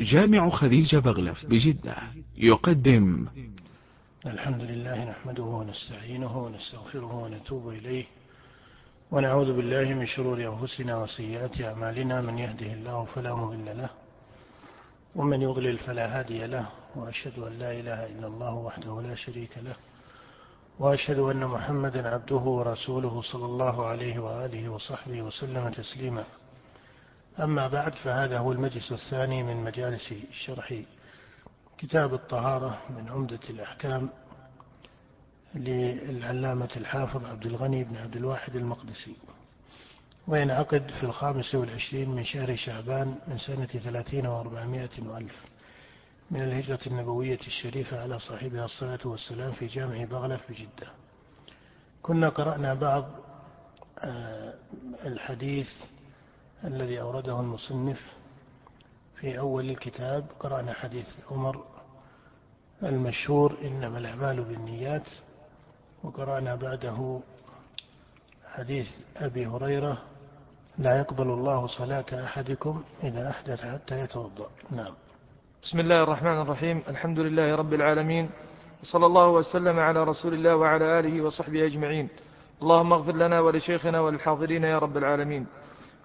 جامع خديجة بغلف بجدة يقدم. الحمد لله نحمده ونستعينه ونستغفره ونتوب إليه ونعوذ بالله من شرور أنفسنا وسيئات أعمالنا. من يهده الله فلا مضل له ومن يضلل فلا هادي له. وأشهد أن لا إله إلا الله وحده لا شريك له. وأشهد أن محمدا عبده ورسوله صلى الله عليه وآله وصحبه وسلم تسليما. أما بعد فهذا هو المجلس الثاني من مجالس شرح كتاب الطهارة من عمدة الأحكام للعلامة الحافظ عبد الغني بن عبد الواحد المقدسي. وينعقد في الخامس والعشرين من شهر شعبان من سنة ثلاثين وأربعمائة وألف من الهجرة النبوية الشريفة على صاحبها الصلاة والسلام في جامع بغلف بجدة. كنا قرأنا بعض آه، الحديث الذي أورده المصنف في أول الكتاب قرأنا حديث عمر المشهور إنما الأعمال بالنيات وقرأنا بعده حديث أبي هريرة لا يقبل الله صلاة أحدكم إذا أحدث حتى يتوضأ. نعم. بسم الله الرحمن الرحيم. الحمد لله رب العالمين صلى الله وسلم على رسول الله وعلى آله وصحبه أجمعين. اللهم اغفر لنا ولشيخنا وللحاضرين يا رب العالمين.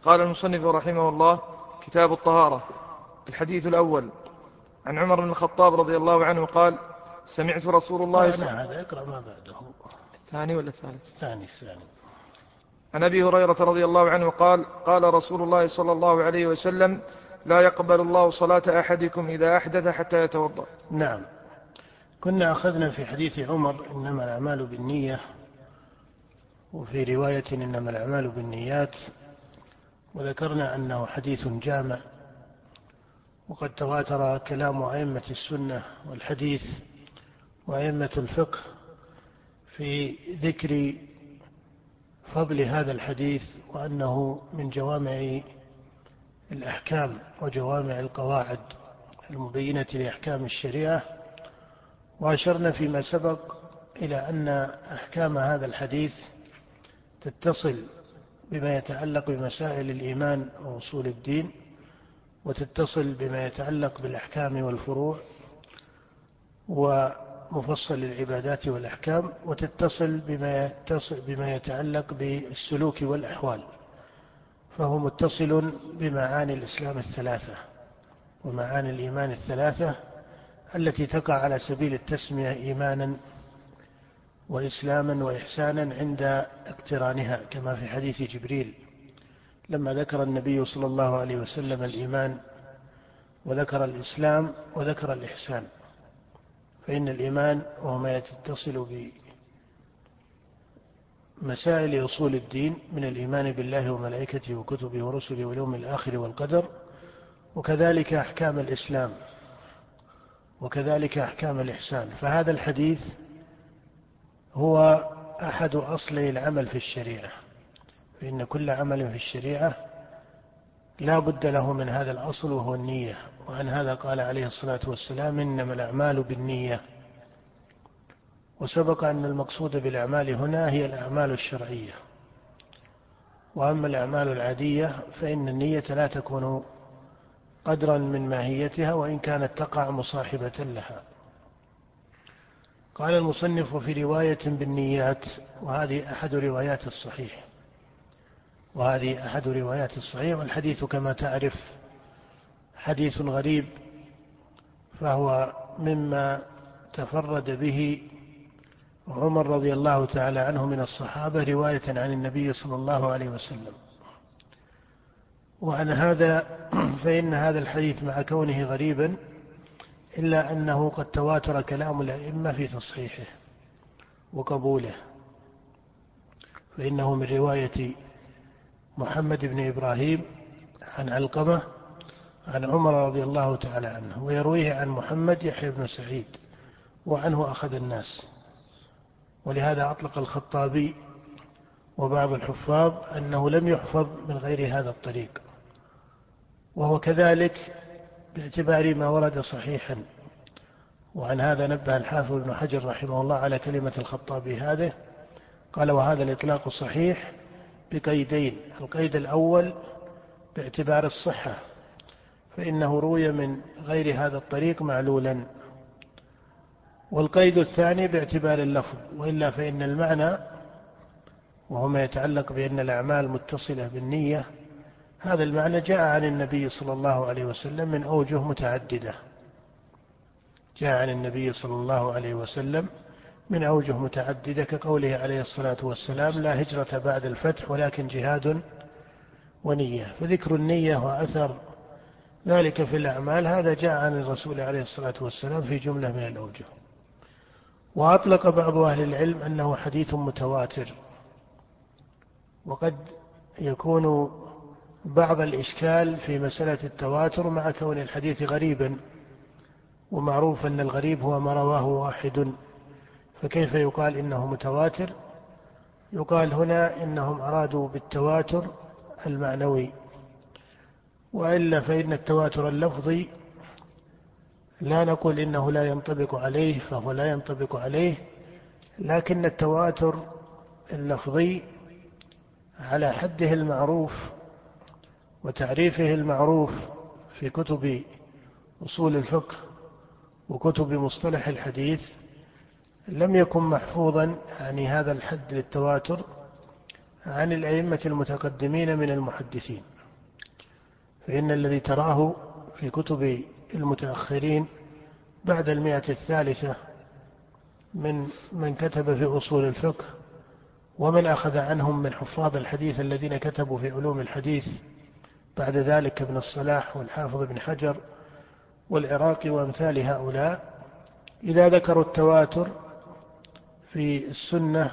قال المصنف رحمه الله كتاب الطهارة الحديث الأول. عن عمر بن الخطاب رضي الله عنه قال سمعت رسول الله صلى الله هذا اقرأ ما بعده. الثاني ولا الثالث الثاني الثاني. عن أبي هريرة رضي الله عنه قال قال رسول الله صلى الله عليه وسلم لا يقبل الله صلاة أحدكم إذا أحدث حتى يتوضأ. نعم. كنا أخذنا في حديث عمر إنما الأعمال بالنية. وفي رواية إنما الأعمال بالنيات. وذكرنا أنه حديث جامع وقد تواتر كلام أئمة السنة والحديث وأئمة الفقه في ذكر فضل هذا الحديث وأنه من جوامع الأحكام وجوامع القواعد المبينة لأحكام الشريعة وأشرنا فيما سبق إلى أن أحكام هذا الحديث تتصل بما يتعلق بمسائل الإيمان وأصول الدين وتتصل بما يتعلق بالأحكام والفروع ومفصل العبادات والأحكام وتتصل بما, يتصل بما يتعلق بالسلوك والأحوال فهو متصل بمعاني الإسلام الثلاثة ومعاني الإيمان الثلاثة التي تقع على سبيل التسمية إيمانا وإسلاما وإحسانا عند اقترانها كما في حديث جبريل لما ذكر النبي صلى الله عليه وسلم الإيمان وذكر الإسلام وذكر الإحسان. فإن الإيمان وهو ما يتصل بمسائل أصول الدين من الإيمان بالله وملائكته وكتبه ورسله واليوم الآخر والقدر وكذلك أحكام الإسلام وكذلك أحكام الإحسان. فهذا الحديث هو أحد أصلي العمل في الشريعة فإن كل عمل في الشريعة لا بد له من هذا الأصل وهو النية وعن هذا قال عليه الصلاة والسلام إنما الأعمال بالنية. وسبق أن المقصود بالأعمال هنا هي الأعمال الشرعية. وأما الأعمال العادية فإن النية لا تكون قدرا من ماهيتها وإن كانت تقع مصاحبة لها. قال المصنف في رواية بالنيات وهذه أحد روايات الصحيح. وهذه أحد روايات الصحيح والحديث كما تعرف حديث غريب فهو مما تفرد به عمر رضي الله تعالى عنه من الصحابة رواية عن النبي صلى الله عليه وسلم. وعن هذا فإن هذا الحديث مع كونه غريبا إلا أنه قد تواتر كلام الأئمة في تصحيحه وقبوله. فإنه من رواية محمد بن إبراهيم عن علقمة عن عمر رضي الله تعالى عنه ويرويه عن محمد يحيى بن سعيد وعنه أخذ الناس. ولهذا أطلق الخطابي وبعض الحفاظ أنه لم يحفظ من غير هذا الطريق. وهو كذلك باعتبار ما ورد صحيحا. وعن هذا نبه الحافظ ابن حجر رحمه الله على كلمة الخطابي هذه. قال وهذا الإطلاق صحيح بقيدين القيد الأول باعتبار الصحة فإنه روي من غير هذا الطريق معلولا. والقيد الثاني باعتبار اللفظ وإلا فإن المعنى وهو ما يتعلق بأن الأعمال متصلة بالنية هذا المعنى جاء عن النبي صلى الله عليه وسلم من أوجه متعددة. جاء عن النبي صلى الله عليه وسلم من أوجه متعددة كقوله عليه الصلاة والسلام لا هجرة بعد الفتح ولكن جهاد ونية. فذكر النية وأثر ذلك في الأعمال هذا جاء عن الرسول عليه الصلاة والسلام في جملة من الأوجه. وأطلق بعض أهل العلم أنه حديث متواتر وقد يكون بعض الإشكال في مسألة التواتر مع كون الحديث غريبا ومعروف أن الغريب هو ما رواه واحد. فكيف يقال إنه متواتر؟ يقال هنا إنهم أرادوا بالتواتر المعنوي. وإلا فإن التواتر اللفظي لا نقول إنه لا ينطبق عليه فهو لا ينطبق عليه لكن التواتر اللفظي على حده المعروف وتعريفه المعروف في كتب أصول الفقه وكتب مصطلح الحديث لم يكن محفوظا يعني هذا الحد للتواتر عن الأئمة المتقدمين من المحدثين. فإن الذي تراه في كتب المتأخرين بعد المئة الثالثة من من كتب في أصول الفقه ومن أخذ عنهم من حفاظ الحديث الذين كتبوا في علوم الحديث بعد ذلك ابن الصلاح والحافظ بن حجر والعراقي وأمثال هؤلاء. إذا ذكروا التواتر في السنة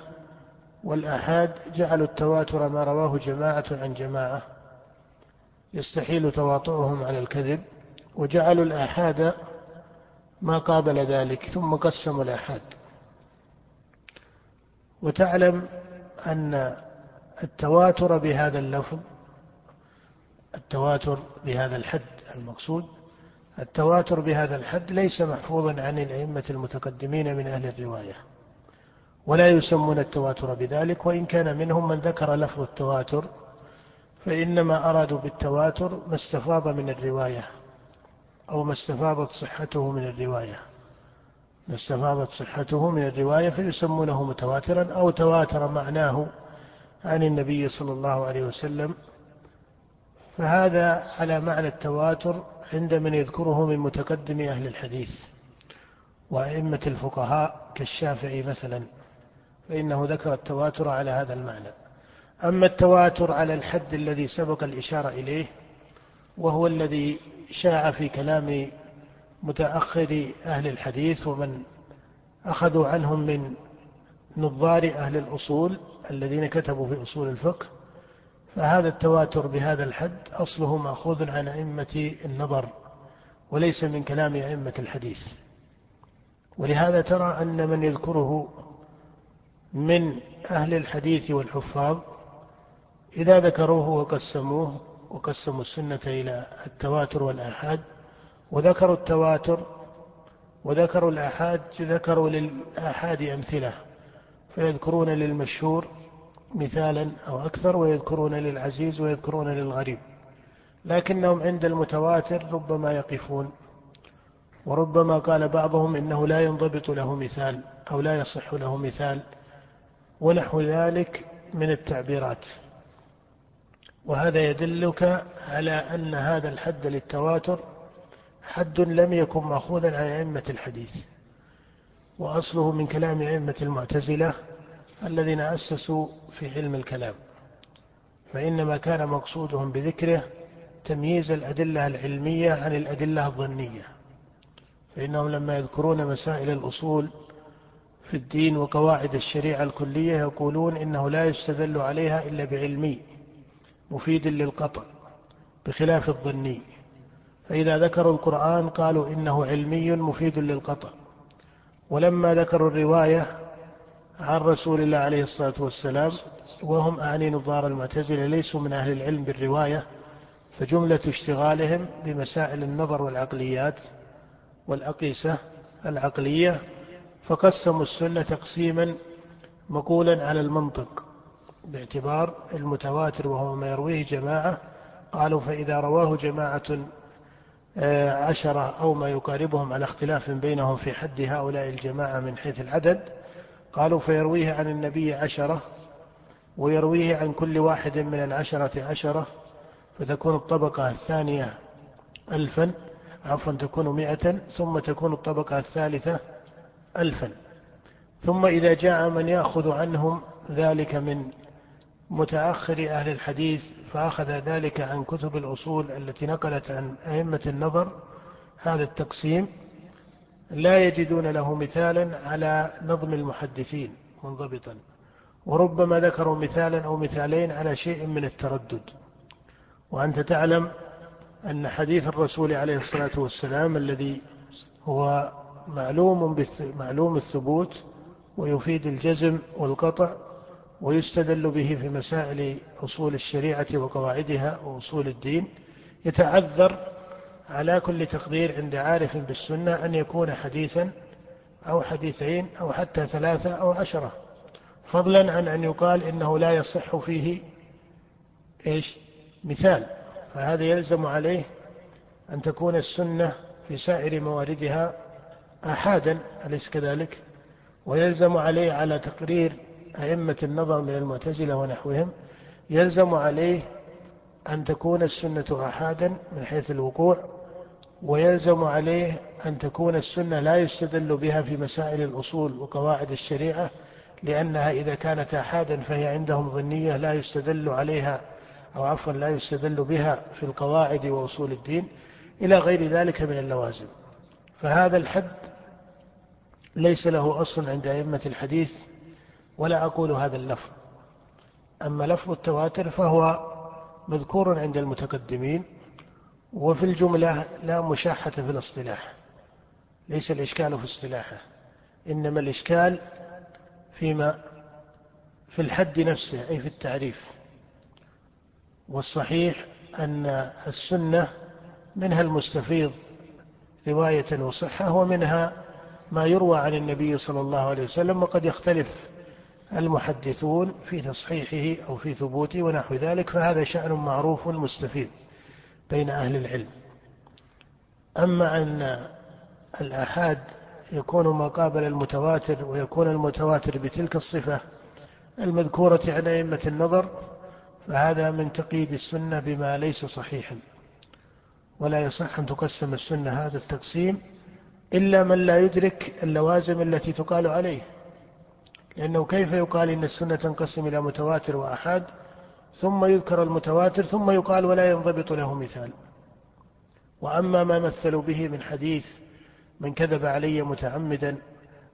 والآحاد جعلوا التواتر ما رواه جماعة عن جماعة. يستحيل تواطؤهم على الكذب. وجعلوا الآحاد ما قابل ذلك ثم قسموا الآحاد. وتعلم أن التواتر بهذا اللفظ التواتر بهذا الحد المقصود. التواتر بهذا الحد ليس محفوظا عن الأئمة المتقدمين من أهل الرواية ولا يسمون التواتر بذلك وإن كان منهم من ذكر لفظ التواتر فإنما أرادوا بالتواتر ما استفاض من الرواية أو ما استفاضت صحته من الرواية. ما استفاضت صحته من الرواية فيسمونه متواترا أو تواتر معناه عن النبي صلى الله عليه وسلم فهذا على معنى التواتر عند من يذكره من متقدم أهل الحديث وأئمة الفقهاء كالشافعي مثلا فإنه ذكر التواتر على هذا المعنى. أما التواتر على الحد الذي سبق الإشارة إليه وهو الذي شاع في كلام متأخر أهل الحديث ومن أخذوا عنهم من نظار أهل الأصول الذين كتبوا في أصول الفقه فهذا التواتر بهذا الحد أصله مأخوذ عن أئمة النظر وليس من كلام أئمة الحديث. ولهذا ترى أن من يذكره من أهل الحديث والحفاظ إذا ذكروه وقسموه وقسموا السنة إلى التواتر والآحاد وذكروا التواتر وذكروا الآحاد ذكروا للآحاد أمثلة فيذكرون للمشهور مثالا أو أكثر ويذكرون للعزيز ويذكرون للغريب. لكنهم عند المتواتر ربما يقفون. وربما قال بعضهم إنه لا ينضبط له مثال أو لا يصح له مثال ونحو ذلك من التعبيرات. وهذا يدلك على أن هذا الحد للتواتر حد لم يكن مأخوذا عن أئمة الحديث. وأصله من كلام أئمة المعتزلة الذين أسسوا في علم الكلام فإنما كان مقصودهم بذكره تمييز الأدلة العلمية عن الأدلة الظنية فإنهم لما يذكرون مسائل الأصول في الدين وقواعد الشريعة الكلية يقولون إنه لا يستدل عليها إلا بعلمي مفيد للقطع بخلاف الظني فإذا ذكروا القرآن قالوا إنه علمي مفيد للقطع ولما ذكروا الرواية عن رسول الله عليه الصلاة والسلام وهم أعني نظار المعتزلة ليسوا من أهل العلم بالرواية فجملة اشتغالهم بمسائل النظر والعقليات والأقيسة العقلية فقسموا السنة تقسيما مقولا على المنطق باعتبار المتواتر وهو ما يرويه جماعة. قالوا فإذا رواه جماعة آه، عشرة أو ما يقاربهم على اختلاف بينهم في حد هؤلاء الجماعة من حيث العدد قالوا فيرويه عن النبي عشرة ويرويه عن كل واحد من العشرة عشرة فتكون الطبقة الثانية ألفا عفوا تكون مئة ثم تكون الطبقة الثالثة ألفا. ثم إذا جاء من يأخذ عنهم ذلك من متأخر أهل الحديث فأخذ ذلك عن كتب الأصول التي نقلت عن أئمة النظر هذا التقسيم. لا يجدون له مثالا على نظم المحدثين منضبطا. وربما ذكروا مثالا أو مثالين على شيء من التردد. وأنت تعلم أن حديث الرسول عليه الصلاة والسلام الذي هو معلوم معلوم الثبوت ويفيد الجزم والقطع ويستدل به في مسائل أصول الشريعة وقواعدها وأصول الدين يتعذر على كل تقدير عند عارف بالسنة أن يكون حديثا أو حديثين أو حتى ثلاثة أو عشرة. فضلا عن أن يقال إنه لا يصح فيه إيش؟ مثال. فهذا يلزم عليه أن تكون السنة في سائر مواردها آحادا أليس كذلك؟ ويلزم عليه على تقرير أئمة النظر من المعتزلة ونحوهم يلزم عليه أن تكون السنة آحادا من حيث الوقوع ويلزم عليه أن تكون السنة لا يستدل بها في مسائل الأصول وقواعد الشريعة لأنها إذا كانت آحادا فهي عندهم ظنية لا يستدل عليها أو عفوا لا يستدل بها في القواعد وأصول الدين إلى غير ذلك من اللوازم. فهذا الحد ليس له أصل عند أئمة الحديث ولا أقول هذا اللفظ. أما لفظ التواتر فهو مذكور عند المتقدمين وفي الجملة لا مشاحة في الاصطلاح ليس الإشكال في اصطلاحه إنما الإشكال فيما في الحد نفسه أي في التعريف. والصحيح أن السنة منها المستفيض رواية وصحة ومنها ما يروى عن النبي صلى الله عليه وسلم وقد يختلف المحدثون في تصحيحه أو في ثبوته ونحو ذلك فهذا شأن معروف مستفيض. بين أهل العلم. أما أن الآحاد يكون ما قابل المتواتر ويكون المتواتر بتلك الصفة المذكورة عن أئمة النظر فهذا من تقييد السنة بما ليس صحيحا. ولا يصح أن تقسم السنة هذا التقسيم إلا من لا يدرك اللوازم التي تقال عليه. لأنه كيف يقال إن السنة تنقسم إلى متواتر وأحاد؟ ثم يذكر المتواتر ثم يقال ولا ينضبط له مثال. وأما ما مثلوا به من حديث من كذب علي متعمدا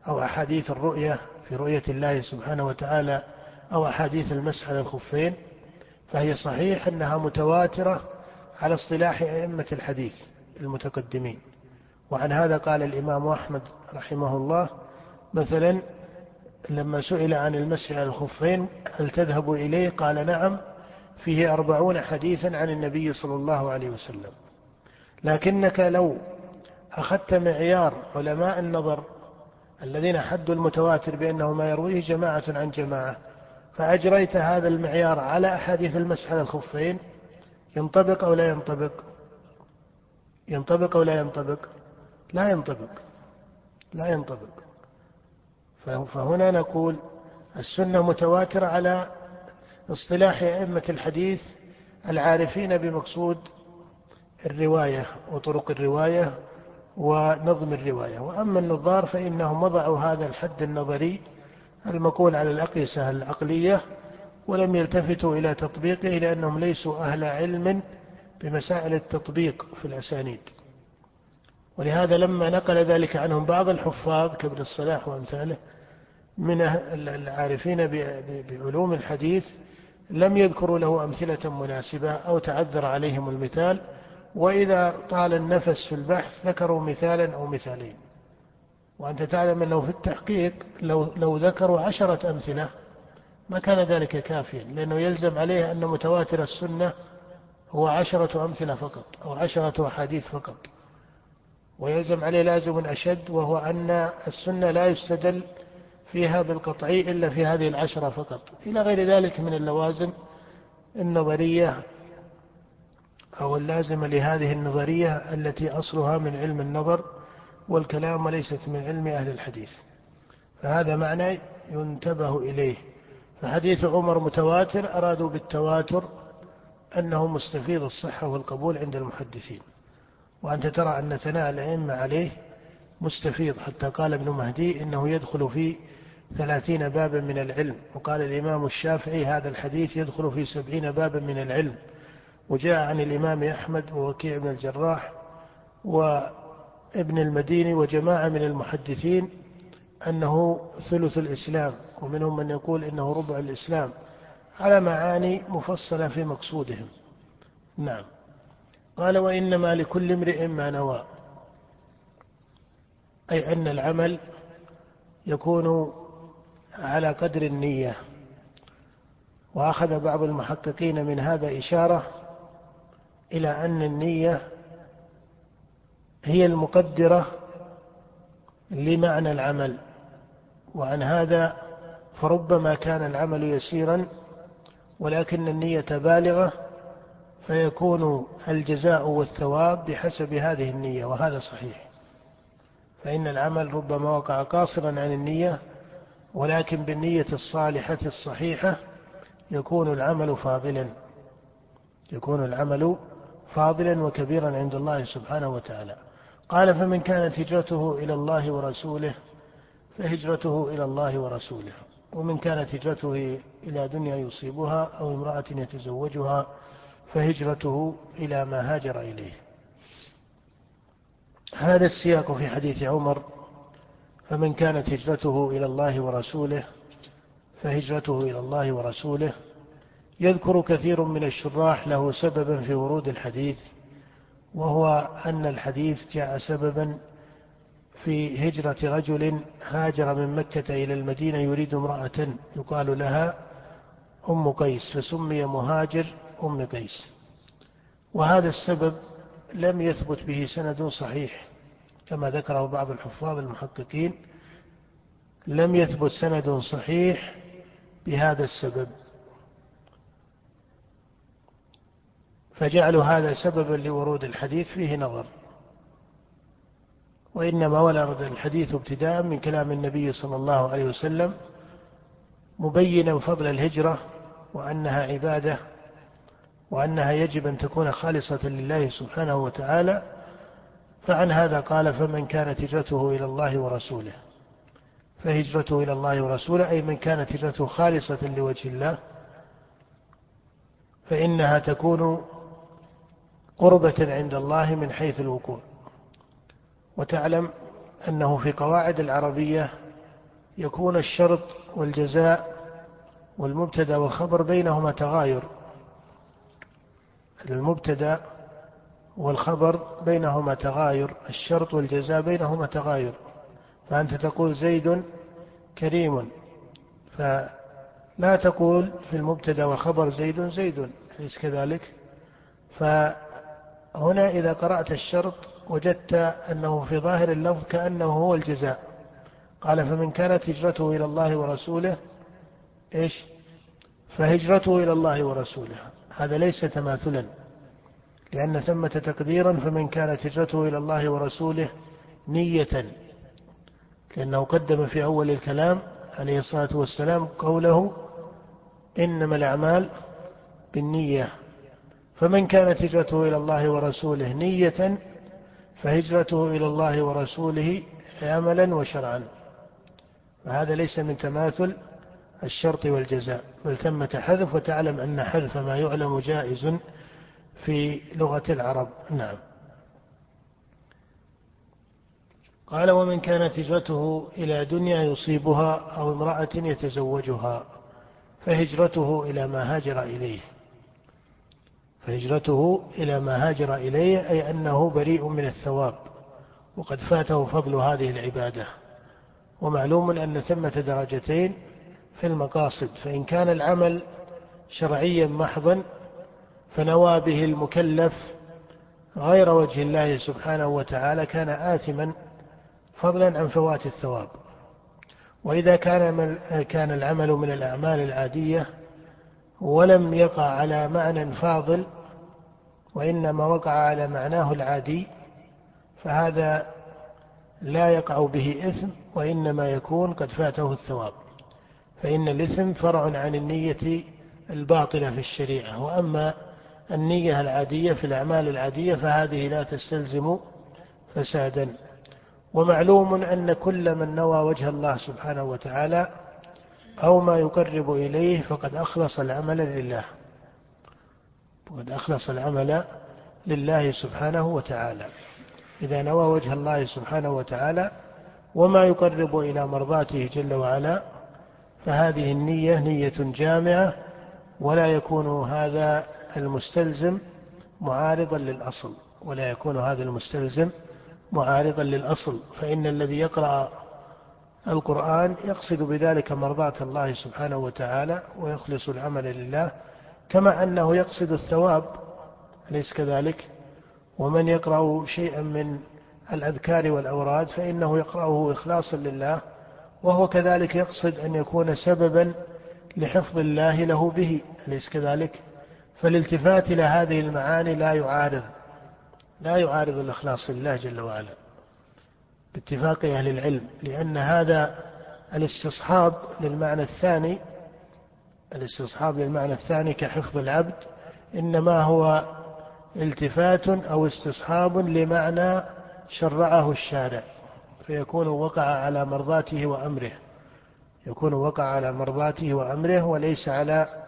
أو أحاديث الرؤية في رؤية الله سبحانه وتعالى أو أحاديث المسح على الخفين فهي صحيح أنها متواترة على اصطلاح أئمة الحديث المتقدمين. وعن هذا قال الإمام أحمد رحمه الله مثلا لما سئل عن المسح على الخفين هل تذهب إليه؟ قال نعم فيه أربعون حديثا عن النبي صلى الله عليه وسلم. لكنك لو أخذت معيار علماء النظر الذين حدوا المتواتر بأنه ما يرويه جماعة عن جماعة فأجريت هذا المعيار على أحاديث المسح على الخفين ينطبق أو لا ينطبق؟ ينطبق أو لا ينطبق؟ لا ينطبق. لا ينطبق. فهنا نقول السنة متواترة على اصطلاح أئمة الحديث العارفين بمقصود الرواية وطرق الرواية ونظم الرواية. وأما النظار فإنهم وضعوا هذا الحد النظري المقول على الأقيسة العقلية ولم يلتفتوا إلى تطبيقه لأنهم ليسوا أهل علم بمسائل التطبيق في الأسانيد. ولهذا لما نقل ذلك عنهم بعض الحفاظ كابن الصلاح وأمثاله من العارفين بعلوم الحديث لم يذكروا له أمثلة مناسبة أو تعذر عليهم المثال وإذا طال النفس في البحث ذكروا مثالا أو مثالين. وأنت تعلم أنه في التحقيق لو, لو ذكروا عشرة أمثلة ما كان ذلك كافيا لأنه يلزم عليه أن متواتر السنة هو عشرة أمثلة فقط أو عشرة أحاديث فقط. ويلزم عليه لازم أشد وهو أن السنة لا يستدل فيها بالقطعي إلا في هذه العشرة فقط. إلى غير ذلك من اللوازم النظرية أو اللازمة لهذه النظرية التي أصلها من علم النظر والكلام وليست من علم أهل الحديث. فهذا معنى ينتبه إليه. فحديث عمر متواتر أرادوا بالتواتر أنه مستفيض الصحة والقبول عند المحدثين. وأنت ترى أن ثناء الأئمة عليه مستفيض. حتى قال ابن مهدي إنه يدخل في ثلاثين بابا من العلم. وقال الإمام الشافعي هذا الحديث يدخل في سبعين بابا من العلم. وجاء عن الإمام أحمد ووكيع بن الجراح وابن المديني وجماعة من المحدثين أنه ثلث الإسلام. ومنهم من يقول إنه ربع الإسلام على معاني مفصلة في مقصودهم. نعم. قال وإنما لكل امرئ ما نوى. أي أن العمل يكون على قدر النية. وأخذ بعض المحققين من هذا إشارة إلى أن النية هي المقدرة لمعنى العمل وعن هذا فربما كان العمل يسيرا ولكن النية بالغة فيكون الجزاء والثواب بحسب هذه النية وهذا صحيح. فإن العمل ربما وقع قاصرا عن النية ولكن بالنية الصالحة الصحيحة يكون العمل فاضلا. يكون العمل فاضلا وكبيرا عند الله سبحانه وتعالى. قال فمن كانت هجرته إلى الله ورسوله فهجرته إلى الله ورسوله. ومن كانت هجرته إلى دنيا يصيبها أو امرأة يتزوجها فهجرته إلى ما هاجر إليه. هذا السياق في حديث عمر فمن كانت هجرته إلى الله ورسوله فهجرته إلى الله ورسوله يذكر كثير من الشراح له سببا في ورود الحديث وهو أن الحديث جاء سببا في هجرة رجل هاجر من مكة إلى المدينة يريد امرأة يقال لها أم قيس فسمي مهاجر أم قيس. وهذا السبب لم يثبت به سند صحيح. كما ذكره بعض الحفاظ المحققين لم يثبت سند صحيح بهذا السبب. فجعلوا هذا سببا لورود الحديث فيه نظر. وإنما ورد الحديث ابتداء من كلام النبي صلى الله عليه وسلم مبينا فضل الهجرة وأنها عبادة وأنها يجب أن تكون خالصة لله سبحانه وتعالى فعن هذا قال فمن كانت هجرته إلى الله ورسوله. فهجرته إلى الله ورسوله أي من كانت هجرته خالصة لوجه الله فإنها تكون قربة عند الله من حيث الوقوع. وتعلم أنه في قواعد العربية يكون الشرط والجزاء والمبتدأ والخبر بينهما تغاير. المبتدأ والخبر بينهما تغاير الشرط والجزاء بينهما تغاير. فأنت تقول زيد كريم. فلا تقول في المبتدا والخبر زيد زيد أليس كذلك؟ فهنا إذا قرأت الشرط وجدت أنه في ظاهر اللفظ كأنه هو الجزاء. قال فمن كانت هجرته إلى الله ورسوله إيش؟ فهجرته إلى الله ورسوله. هذا ليس تماثلا. لأن ثمة تقديرا فمن كانت هجرته إلى الله ورسوله نية لأنه قدم في أول الكلام عليه الصلاة والسلام قوله إنما الأعمال بالنية. فمن كانت هجرته إلى الله ورسوله نية فهجرته إلى الله ورسوله عملا وشرعا. فهذا ليس من تماثل الشرط والجزاء بل ثمة حذف وتعلم أن حذف ما يعلم جائز في لغة العرب. نعم. قال ومن كانت هجرته إلى دنيا يصيبها أو امرأة يتزوجها فهجرته إلى ما هاجر إليه. فهجرته إلى ما هاجر إليه أي أنه بريء من الثواب وقد فاته فضل هذه العبادة. ومعلوم أن ثمة درجتين في المقاصد فإن كان العمل شرعيا محضا فنوى به المكلف غير وجه الله سبحانه وتعالى كان آثما فضلا عن فوات الثواب. وإذا كان من كان العمل من الأعمال العادية ولم يقع على معنى فاضل وإنما وقع على معناه العادي فهذا لا يقع به إثم وإنما يكون قد فاته الثواب. فإن الإثم فرع عن النية الباطلة في الشريعة. وأما النية العادية في الأعمال العادية فهذه لا تستلزم فسادا. ومعلوم أن كل من نوى وجه الله سبحانه وتعالى أو ما يقرب إليه فقد أخلص العمل لله. وقد أخلص العمل لله سبحانه وتعالى. إذا نوى وجه الله سبحانه وتعالى وما يقرب إلى مرضاته جل وعلا فهذه النية نية جامعة ولا يكون هذا المستلزم معارضا للأصل ولا يكون هذا المستلزم معارضا للأصل فإن الذي يقرأ القرآن يقصد بذلك مرضاة الله سبحانه وتعالى ويخلص العمل لله كما أنه يقصد الثواب أليس كذلك؟ ومن يقرأ شيئا من الأذكار والأوراد فإنه يقرأه إخلاصا لله وهو كذلك يقصد أن يكون سببا لحفظ الله له به أليس كذلك؟ فالالتفات إلى هذه المعاني لا يعارض لا يعارض الإخلاص لله جل وعلا باتفاق أهل العلم لأن هذا الاستصحاب للمعنى الثاني الاستصحاب للمعنى الثاني كحفظ العبد إنما هو التفات أو استصحاب لمعنى شرعه الشارع فيكون وقع على مرضاته وأمره يكون وقع على مرضاته وأمره وليس على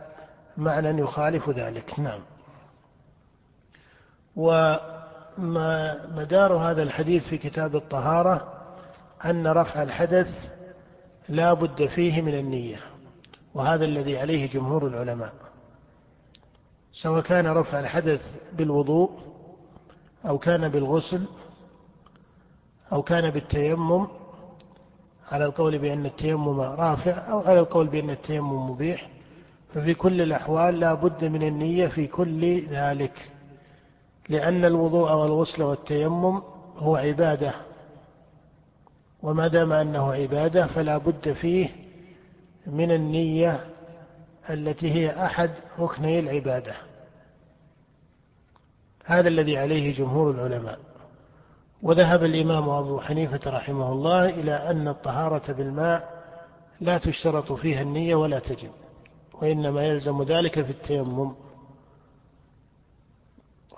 معنى يخالف ذلك. نعم. ومدار هذا الحديث في كتاب الطهارة أن رفع الحدث لا بد فيه من النية وهذا الذي عليه جمهور العلماء. سواء كان رفع الحدث بالوضوء أو كان بالغسل أو كان بالتيمم على القول بأن التيمم رافع أو على القول بأن التيمم مبيح. ففي كل الأحوال لا بد من النية في كل ذلك لأن الوضوء والغسل والتيمم هو عبادة وما دام أنه عبادة فلا بد فيه من النية التي هي أحد ركني العبادة. هذا الذي عليه جمهور العلماء. وذهب الإمام أبو حنيفة رحمه الله إلى أن الطهارة بالماء لا تشترط فيها النية ولا تجب. وإنما يلزم ذلك في التيمم.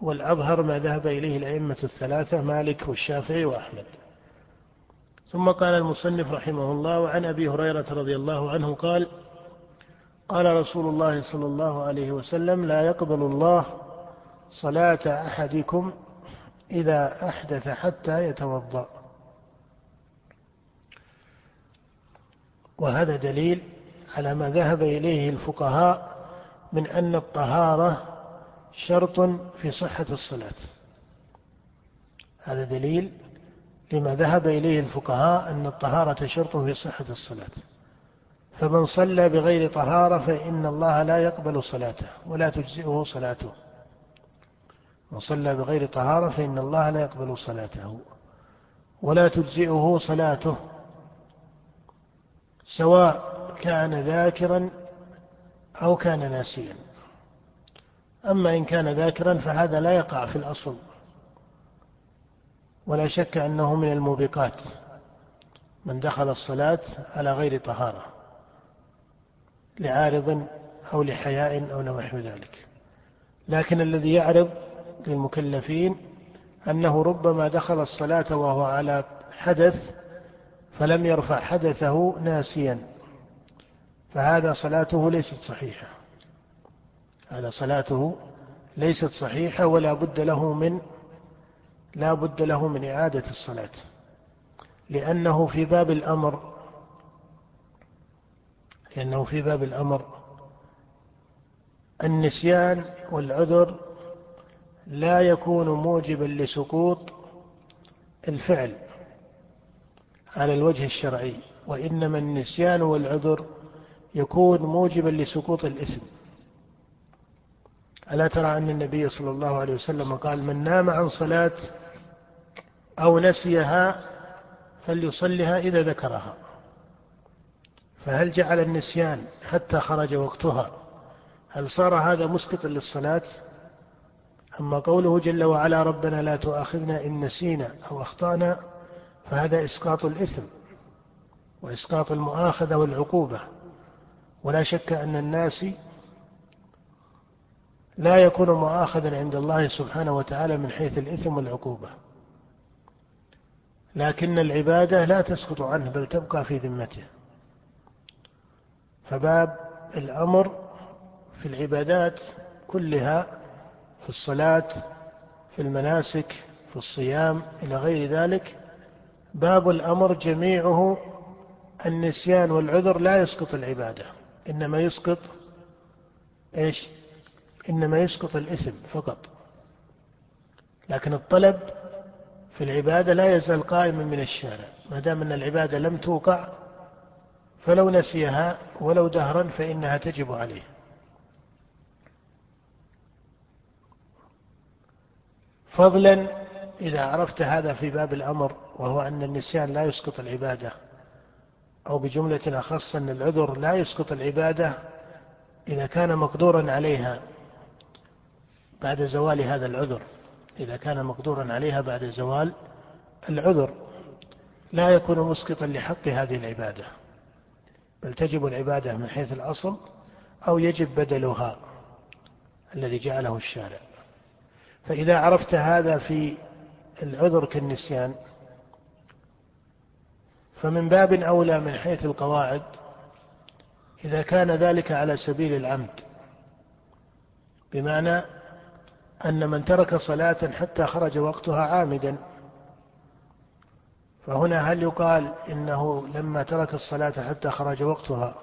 والأظهر ما ذهب إليه الأئمة الثلاثة مالك والشافعي وأحمد. ثم قال المصنف رحمه الله وعن أبي هريرة رضي الله عنه قال قال رسول الله صلى الله عليه وسلم لا يقبل الله صلاة أحدكم إذا أحدث حتى يتوضأ. وهذا دليل على ما ذهب إليه الفقهاء من أن الطهارة شرط في صحة الصلاة. هذا دليل لما ذهب إليه الفقهاء أن الطهارة شرط في صحة الصلاة. فمن صلى بغير طهارة فإن الله لا يقبل صلاته ولا تجزئه صلاته. من صلى بغير طهارة فإن الله لا يقبل صلاته ولا تجزئه صلاته. سواء كان ذاكرا أو كان ناسيا. أما إن كان ذاكرا فهذا لا يقع في الأصل. ولا شك أنه من الموبقات. من دخل الصلاة على غير طهارة. لعارض أو لحياء أو نحو ذلك. لكن الذي يعرض للمكلفين أنه ربما دخل الصلاة وهو على حدث فلم يرفع حدثه ناسيا. فهذا صلاته ليست صحيحة. هذا صلاته ليست صحيحة ولا بد له من لا بد له من إعادة الصلاة. لأنه في باب الأمر لأنه في باب الأمر النسيان والعذر لا يكون موجبا لسقوط الفعل على الوجه الشرعي وإنما النسيان والعذر يكون موجبا لسقوط الإثم. ألا ترى أن النبي صلى الله عليه وسلم قال من نام عن صلاة أو نسيها فليصلها إذا ذكرها. فهل جعل النسيان حتى خرج وقتها؟ هل صار هذا مسقطا للصلاة؟ أما قوله جل وعلا ربنا لا تؤاخذنا إن نسينا أو أخطأنا فهذا إسقاط الإثم وإسقاط المؤاخذة والعقوبة. ولا شك أن الناس لا يكون مؤاخذا عند الله سبحانه وتعالى من حيث الإثم والعقوبة. لكن العبادة لا تسقط عنه بل تبقى في ذمته. فباب الأمر في العبادات كلها في الصلاة في المناسك في الصيام إلى غير ذلك. باب الأمر جميعه النسيان والعذر لا يسقط العبادة. إنما يسقط إيش؟ إنما يسقط الإثم فقط. لكن الطلب في العبادة لا يزال قائما من الشارع. ما دام أن العبادة لم توقع فلو نسيها ولو دهرا فإنها تجب عليه. فضلا إذا عرفت هذا في باب الأمر وهو أن النسيان لا يسقط العبادة أو بجملة أخص أن العذر لا يسقط العبادة إذا كان مقدورا عليها بعد زوال هذا العذر. إذا كان مقدورا عليها بعد زوال العذر. لا يكون مسقطا لحق هذه العبادة. بل تجب العبادة من حيث الأصل أو يجب بدلها الذي جعله الشارع. فإذا عرفت هذا في العذر كالنسيان فمن باب أولى من حيث القواعد إذا كان ذلك على سبيل العمد بمعنى أن من ترك صلاة حتى خرج وقتها عامدا فهنا هل يقال إنه لما ترك الصلاة حتى خرج وقتها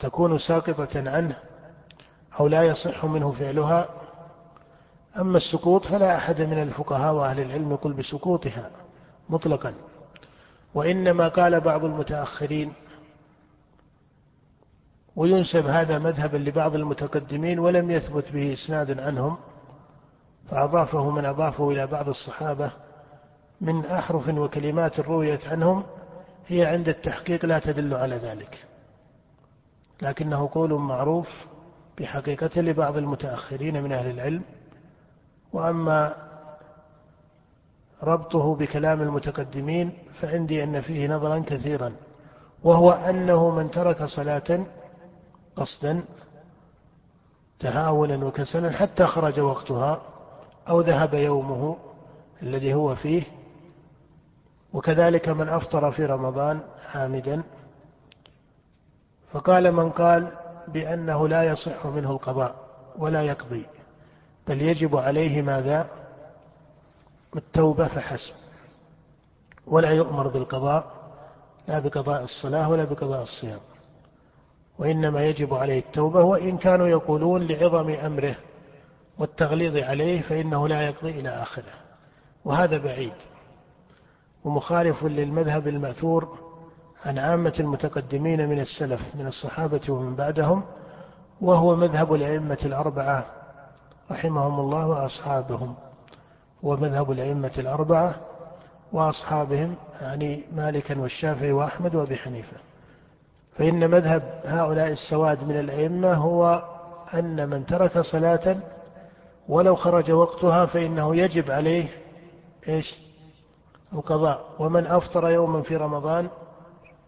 تكون ساقطة عنه أو لا يصح منه فعلها؟ أما السقوط فلا أحد من الفقهاء وأهل العلم يقول بسقوطها مطلقا. وإنما قال بعض المتأخرين وينسب هذا مذهبا لبعض المتقدمين ولم يثبت به إسناد عنهم فأضافه من أضافه إلى بعض الصحابة من أحرف وكلمات رويت عنهم هي عند التحقيق لا تدل على ذلك. لكنه قول معروف بحقيقته لبعض المتأخرين من أهل العلم وأما ربطه بكلام المتقدمين فعندي أن فيه نظرا كثيرا وهو أنه من ترك صلاة قصدا تهاونا وكسلا حتى خرج وقتها أو ذهب يومه الذي هو فيه. وكذلك من أفطر في رمضان حامدا فقال من قال بأنه لا يصح منه القضاء ولا يقضي بل يجب عليه ماذا؟ التوبة فحسب. ولا يؤمر بالقضاء لا بقضاء الصلاة ولا بقضاء الصيام. وإنما يجب عليه التوبة وإن كانوا يقولون لعظم أمره والتغليظ عليه فإنه لا يقضي إلى آخره. وهذا بعيد. ومخالف للمذهب المأثور عن عامة المتقدمين من السلف من الصحابة ومن بعدهم وهو مذهب الأئمة الأربعة رحمهم الله وأصحابهم. ومذهب الأئمة الأربعة وأصحابهم يعني مالكا والشافعي وأحمد وأبي حنيفة. فإن مذهب هؤلاء السواد من الأئمة هو أن من ترك صلاة ولو خرج وقتها فإنه يجب عليه إيش؟ القضاء. ومن أفطر يوما في رمضان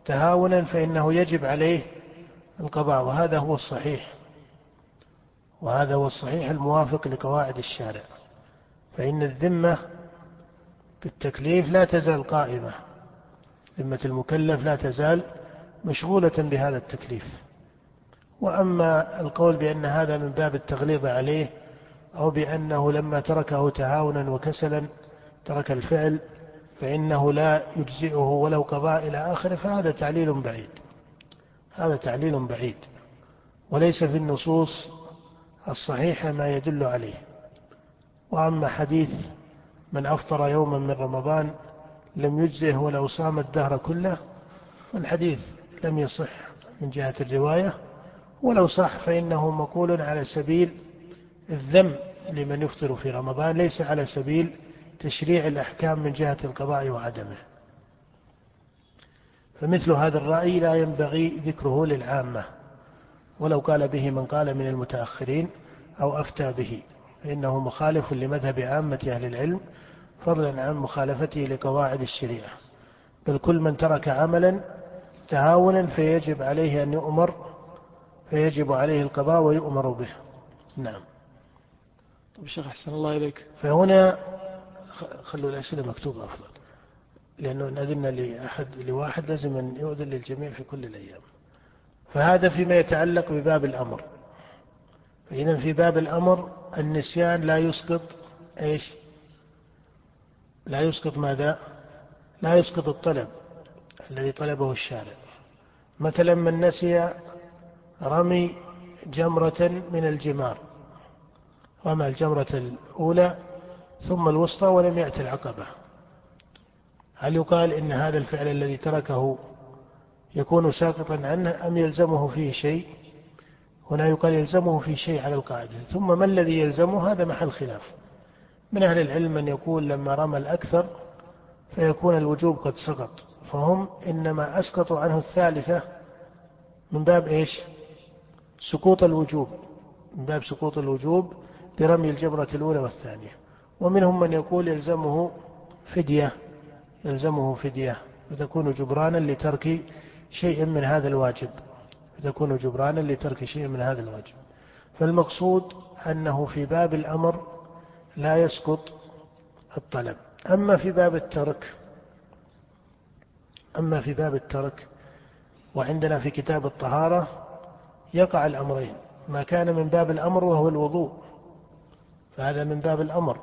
تهاونا فإنه يجب عليه القضاء. وهذا هو الصحيح. وهذا هو الصحيح الموافق لقواعد الشارع. فإن الذمة بالتكليف لا تزال قائمة. ذمة المكلف لا تزال مشغولة بهذا التكليف. وأما القول بأن هذا من باب التغليظ عليه أو بأنه لما تركه تهاونا وكسلا ترك الفعل فإنه لا يجزئه ولو قضاء إلى آخره فهذا تعليل بعيد. هذا تعليل بعيد. وليس في النصوص الصحيحة ما يدل عليه. وأما حديث من أفطر يوما من رمضان لم يجزه ولو صام الدهر كله فالحديث لم يصح من جهة الرواية ولو صح فإنه مقول على سبيل الذم لمن يفطر في رمضان ليس على سبيل تشريع الأحكام من جهة القضاء وعدمه. فمثل هذا الرأي لا ينبغي ذكره للعامة ولو قال به من قال من المتأخرين أو أفتى به فإنه مخالف لمذهب عامة أهل العلم فضلا عن مخالفته لقواعد الشريعة. بل كل من ترك عملا تهاونا فيجب عليه أن يؤمر فيجب عليه القضاء ويؤمر به. نعم. طيب شيخ أحسن الله إليك. فهنا خلوا الأسئلة مكتوبة أفضل لأنه إن أذن لأحد لواحد لازم أن يؤذن للجميع في كل الأيام. فهذا فيما يتعلق بباب الأمر. فإذا في باب الأمر النسيان لا يسقط إيش؟ لا يسقط ماذا؟ لا يسقط الطلب الذي طلبه الشارع. مثلا من نسي رمي جمرة من الجمار. رمى الجمرة الأولى ثم الوسطى ولم يأتي العقبة. هل يقال إن هذا الفعل الذي تركه يكون ساقطا عنه أم يلزمه فيه شيء؟ هنا يقال يلزمه في شيء على القاعدة. ثم ما الذي يلزمه؟ هذا محل خلاف. من أهل العلم من يقول لما رمى الأكثر فيكون الوجوب قد سقط. فهم إنما أسقطوا عنه الثالثة من باب إيش؟ سقوط الوجوب. من باب سقوط الوجوب برمي الجمرة الأولى والثانية. ومنهم من يقول يلزمه فدية يلزمه فدية. وتكون جبرانا لترك شيء من هذا الواجب. تكون جبرانا لترك شيء من هذا الواجب. فالمقصود أنه في باب الأمر لا يسقط الطلب. أما في باب الترك أما في باب الترك وعندنا في كتاب الطهارة يقع الأمرين. ما كان من باب الأمر وهو الوضوء فهذا من باب الأمر.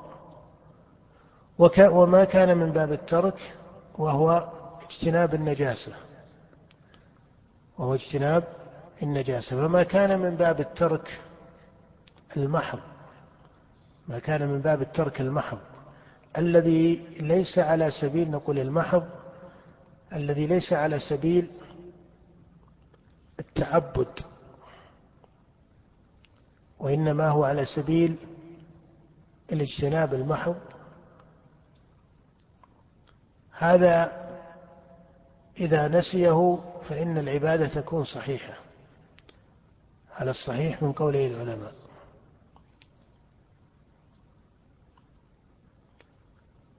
وما كان من باب الترك وهو اجتناب النجاسة وهو اجتناب النجاسة. فما كان من باب الترك المحض ما كان من باب الترك المحض. الذي ليس على سبيل نقول المحض الذي ليس على سبيل التعبد وإنما هو على سبيل الاجتناب المحض. هذا إذا نسيه فإن العبادة تكون صحيحة على الصحيح من قوله العلماء.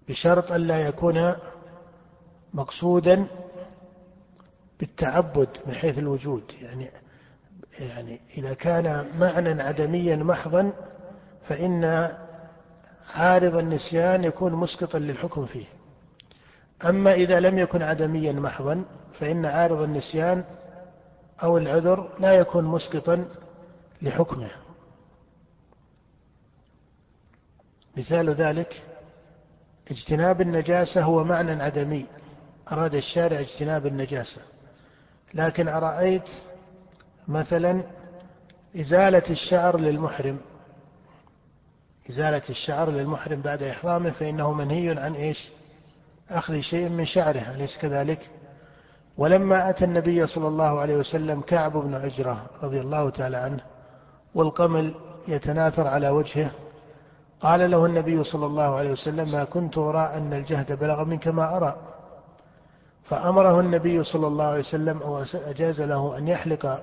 بشرط أن لا يكون مقصودا بالتعبد من حيث الوجود. يعني يعني إذا كان معنى عدميا محضا فإن عارض النسيان يكون مسقطا للحكم فيه. أما إذا لم يكن عدميا محضا فإن عارض النسيان أو العذر لا يكون مسقطا لحكمه. مثال ذلك اجتناب النجاسة هو معنى عدمي. أراد الشارع اجتناب النجاسة. لكن أرأيت مثلا إزالة الشعر للمحرم. إزالة الشعر للمحرم بعد إحرامه فإنه منهي عن إيش؟ أخذ شيء من شعره أليس كذلك؟ ولما أتى النبي صلى الله عليه وسلم كعب بن عجرة رضي الله تعالى عنه والقمل يتناثر على وجهه قال له النبي صلى الله عليه وسلم ما كنت أرى أن الجهد بلغ منك ما أرى. فأمره النبي صلى الله عليه وسلم أو أجاز له أن يحلق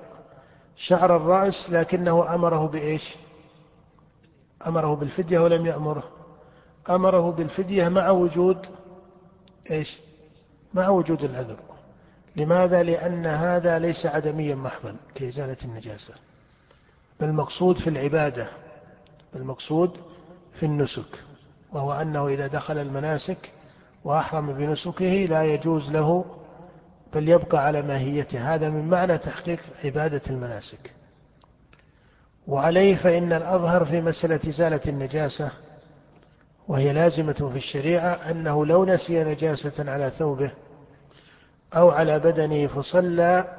شعر الرأس لكنه أمره بإيش؟ أمره بالفدية ولم يأمره. أمره بالفدية مع وجود إيش؟ مع وجود العذر. لماذا؟ لأن هذا ليس عدميا محضا كإزالة النجاسة. المقصود في العبادة. المقصود في النسك وهو أنه إذا دخل المناسك وأحرم بنسكه لا يجوز له بل يبقى على ماهيته. هذا من معنى تحقيق عبادة المناسك. وعليه فإن الأظهر في مسألة إزالة النجاسة وهي لازمة في الشريعة أنه لو نسي نجاسة على ثوبه أو على بدنه فصلى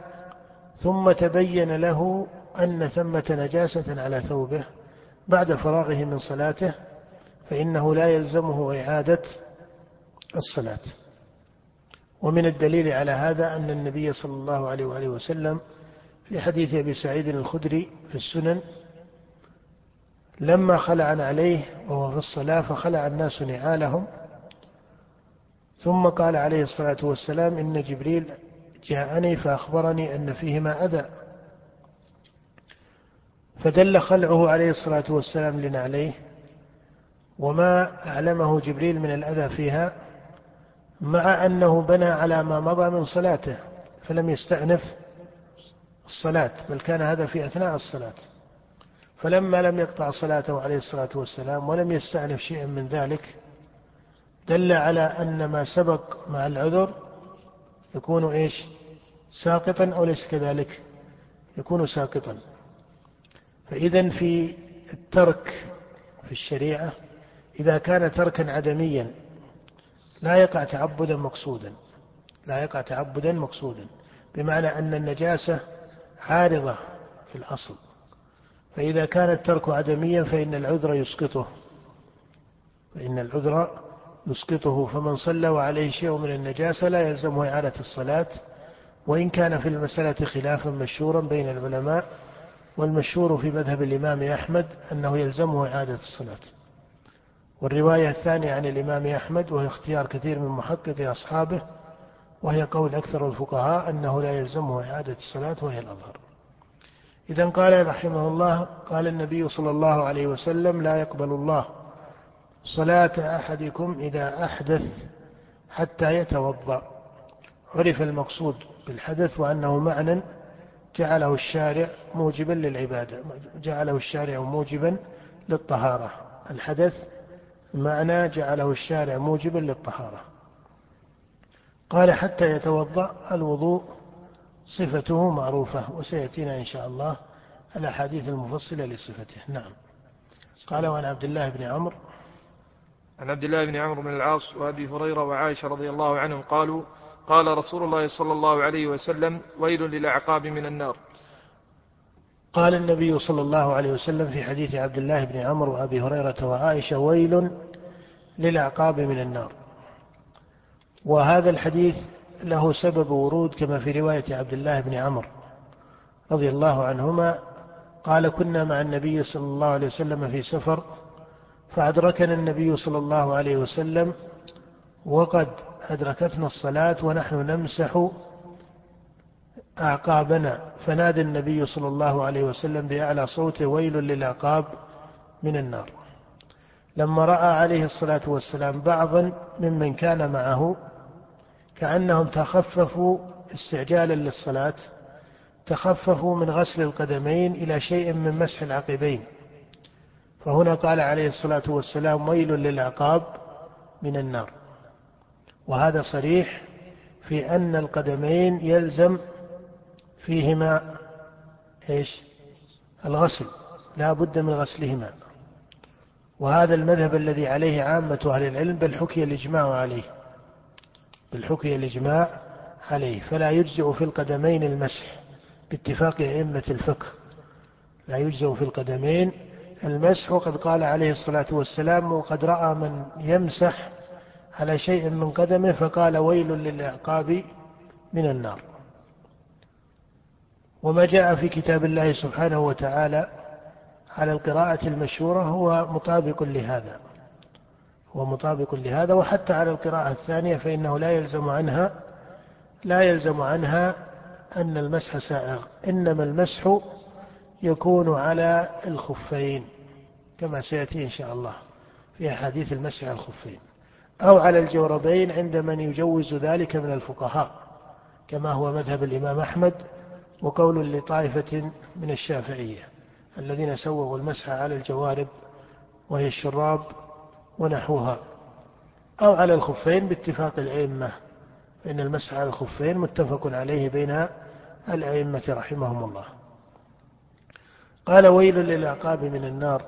ثم تبين له أن ثمة نجاسة على ثوبه بعد فراغه من صلاته فإنه لا يلزمه إعادة الصلاة. ومن الدليل على هذا أن النبي صلى الله عليه وآله وسلم في حديث أبي سعيد الخدري في السنن لما خلع عليه وهو في الصلاة فخلع الناس نعالهم ثم قال عليه الصلاة والسلام إن جبريل جاءني فأخبرني أن فيهما أذى. فدل خلعه عليه الصلاة والسلام لنعليه وما أعلمه جبريل من الأذى فيها مع أنه بنى على ما مضى من صلاته فلم يستأنف الصلاة بل كان هذا في أثناء الصلاة. فلما لم يقطع صلاته عليه الصلاة والسلام ولم يستأنف شيئا من ذلك دل على أن ما سبق مع العذر يكون إيش؟ ساقطا أو ليس كذلك؟ يكون ساقطا. فإذا في الترك في الشريعة إذا كان تركا عدميا لا يقع تعبدا مقصودا. لا يقع تعبدا مقصودا. بمعنى أن النجاسة عارضة في الأصل. فإذا كان الترك عدميا فإن العذر يسقطه. فإن العذر يسقطه. فمن صلى وعليه شيء من النجاسة لا يلزمه إعادة الصلاة. وإن كان في المسألة خلافا مشهورا بين العلماء والمشهور في مذهب الإمام أحمد أنه يلزمه إعادة الصلاة. والرواية الثانية عن الإمام أحمد وهي اختيار كثير من محقق أصحابه وهي قول أكثر الفقهاء أنه لا يلزمه إعادة الصلاة وهي الأظهر. إذا قال رحمه الله قال النبي صلى الله عليه وسلم لا يقبل الله صلاة أحدكم إذا أحدث حتى يتوضأ. عرف المقصود بالحدث وأنه معنى جعله الشارع موجبا للعبادة جعله الشارع موجبا للطهارة. الحدث معنى جعله الشارع موجبا للطهارة. قال حتى يتوضأ الوضوء صفته معروفة وسيأتينا إن شاء الله الأحاديث المفصلة لصفته. نعم. قال وعن عبد الله بن عمرو عن عبد الله بن عمرو بن العاص وأبي هريرة وعائشة رضي الله عنهم قالوا قال رسول الله صلى الله عليه وسلم ويل للأعقاب من النار. قال النبي صلى الله عليه وسلم في حديث عبد الله بن عمرو وأبي هريرة وعائشة ويل للأعقاب من النار. وهذا الحديث له سبب ورود كما في رواية عبد الله بن عمرو رضي الله عنهما قال كنا مع النبي صلى الله عليه وسلم في سفر فأدركنا النبي صلى الله عليه وسلم وقد أدركتنا الصلاة ونحن نمسح أعقابنا. فنادى النبي صلى الله عليه وسلم بأعلى صوته ويل للأعقاب من النار. لما رأى عليه الصلاة والسلام بعضا ممن كان معه كأنهم تخففوا استعجالا للصلاة تخففوا من غسل القدمين إلى شيء من مسح العقبين. فهنا قال عليه الصلاة والسلام ويل للعقاب من النار. وهذا صريح في أن القدمين يلزم فيهما إيش؟ الغسل لا بد من غسلهما. وهذا المذهب الذي عليه عامة أهل العلم بل حكي الإجماع عليه. بل حكي الإجماع عليه. فلا يجزئ في القدمين المسح باتفاق أئمة الفقه. لا يجزئ في القدمين المسح. وقد قال عليه الصلاة والسلام وقد رأى من يمسح على شيء من قدمه فقال ويل للعقاب من النار. وما جاء في كتاب الله سبحانه وتعالى على القراءة المشهورة هو مطابق لهذا. هو مطابق لهذا وحتى على القراءة الثانية فإنه لا يلزم عنها لا يلزم عنها أن المسح سائغ. إنما المسح يكون على الخفين كما سيأتي إن شاء الله في أحاديث المسح على الخفين. أو على الجوربين عند من يجوز ذلك من الفقهاء كما هو مذهب الإمام أحمد وقول لطائفة من الشافعية. الذين سوغوا المسح على الجوارب وهي الشراب ونحوها. أو على الخفين باتفاق الأئمة فإن المسح على الخفين متفق عليه بين الأئمة رحمهم الله. قال ويل للعقاب من النار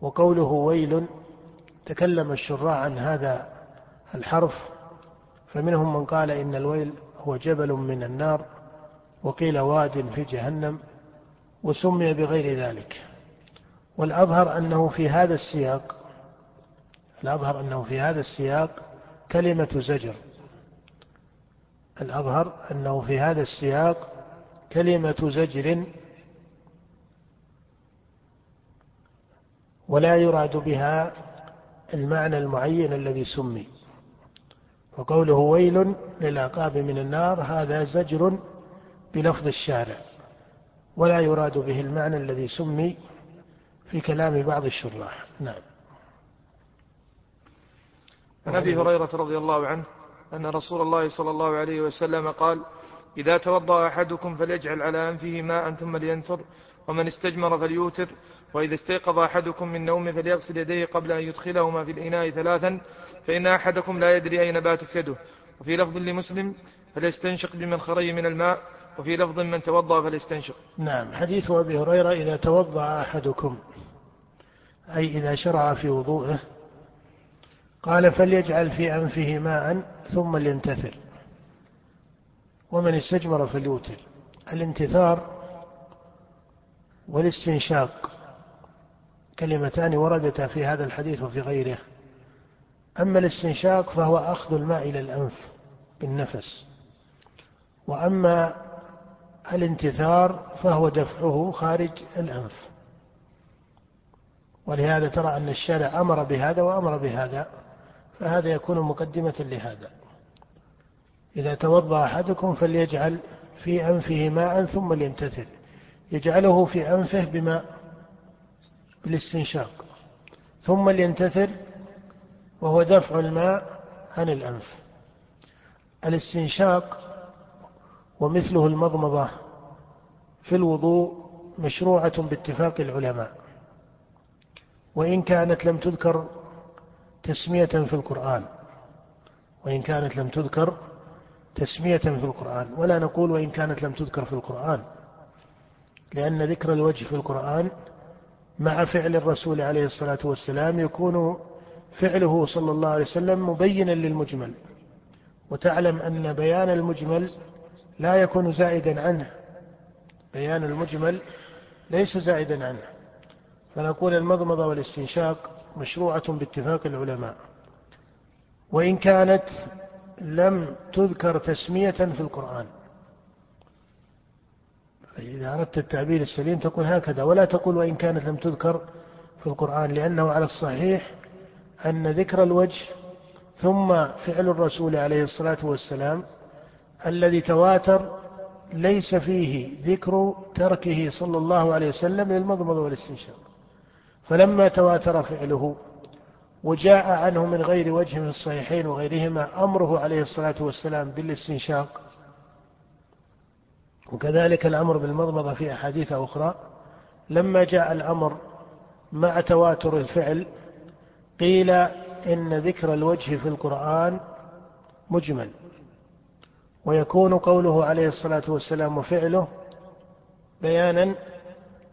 وقوله ويل تكلم الشراع عن هذا الحرف فمنهم من قال إن الويل هو جبل من النار وقيل واد في جهنم. وسمي بغير ذلك. والأظهر أنه في هذا السياق الأظهر أنه في هذا السياق كلمة زجر. الأظهر أنه في هذا السياق كلمة زجر. ولا يراد بها المعنى المعين الذي سمي. وقوله ويل للعقاب من النار هذا زجر بلفظ الشارع. ولا يراد به المعنى الذي سمي في كلام بعض الشراح. نعم. عن أبي هريرة رضي الله عنه أن رسول الله صلى الله عليه وسلم قال إذا توضأ أحدكم فليجعل على أنفه ماء ثم لينثر ومن استجمر فليوتر وإذا استيقظ أحدكم من نومه فليغسل يديه قبل أن يدخلهما في الإناء ثلاثا فإن أحدكم لا يدري أين باتت يده. وفي لفظ لمسلم فليستنشق بمنخري من الماء وفي لفظ من توضأ فليستنشق. نعم حديث أبي هريرة إذا توضأ أحدكم أي إذا شرع في وضوءه قال فليجعل في أنفه ماء ثم لينتثر ومن استجمر فليوتر. الانتثار والاستنشاق كلمتان وردتا في هذا الحديث وفي غيره. أما الاستنشاق فهو أخذ الماء إلى الأنف بالنفس وأما الانتثار فهو دفعه خارج الأنف. ولهذا ترى أن الشارع أمر بهذا وأمر بهذا فهذا يكون مقدمة لهذا. إذا توضأ أحدكم فليجعل في أنفه ماء ثم ليمتثل. يجعله في أنفه بماء بالاستنشاق. ثم لينتثر وهو دفع الماء عن الأنف. الاستنشاق ومثله المضمضة في الوضوء مشروعة باتفاق العلماء. وإن كانت لم تذكر تسمية في القرآن. وإن كانت لم تذكر تسمية في القرآن. ولا نقول وإن كانت لم تذكر في القرآن. لأن ذكر الوجه في القرآن مع فعل الرسول عليه الصلاة والسلام يكون فعله صلى الله عليه وسلم مبينا للمجمل. وتعلم أن بيان المجمل لا يكون زائدا عنه. بيان المجمل ليس زائدا عنه. فنقول المضمضة والاستنشاق مشروعة باتفاق العلماء. وإن كانت لم تذكر تسمية في القرآن. فإذا أردت التعبير السليم تقول هكذا. ولا تقول وإن كانت لم تذكر في القرآن لأنه على الصحيح أن ذكر الوجه ثم فعل الرسول عليه الصلاة والسلام الذي تواتر ليس فيه ذكر تركه صلى الله عليه وسلم للمضمضة والاستنشاق. فلما تواتر فعله وجاء عنه من غير وجه من الصحيحين وغيرهما أمره عليه الصلاة والسلام بالاستنشاق. وكذلك الأمر بالمضمضة في أحاديث أخرى. لما جاء الأمر مع تواتر الفعل قيل إن ذكر الوجه في القرآن مجمل. ويكون قوله عليه الصلاة والسلام وفعله بيانا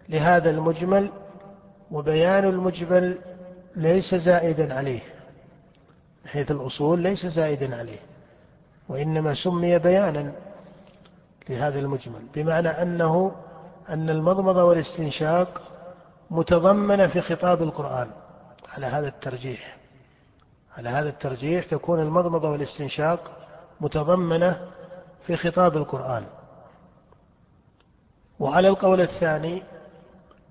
لهذا المجمل وبيان المجمل ليس زائدا عليه حيث الأصول ليس زائدا عليه وإنما سمي بيانا لهذا المجمل بمعنى أنه أن المضمضة والاستنشاق متضمنة في خطاب القرآن على هذا الترجيح على هذا الترجيح تكون المضمضة والاستنشاق متضمنة في خطاب القرآن. وعلى القول الثاني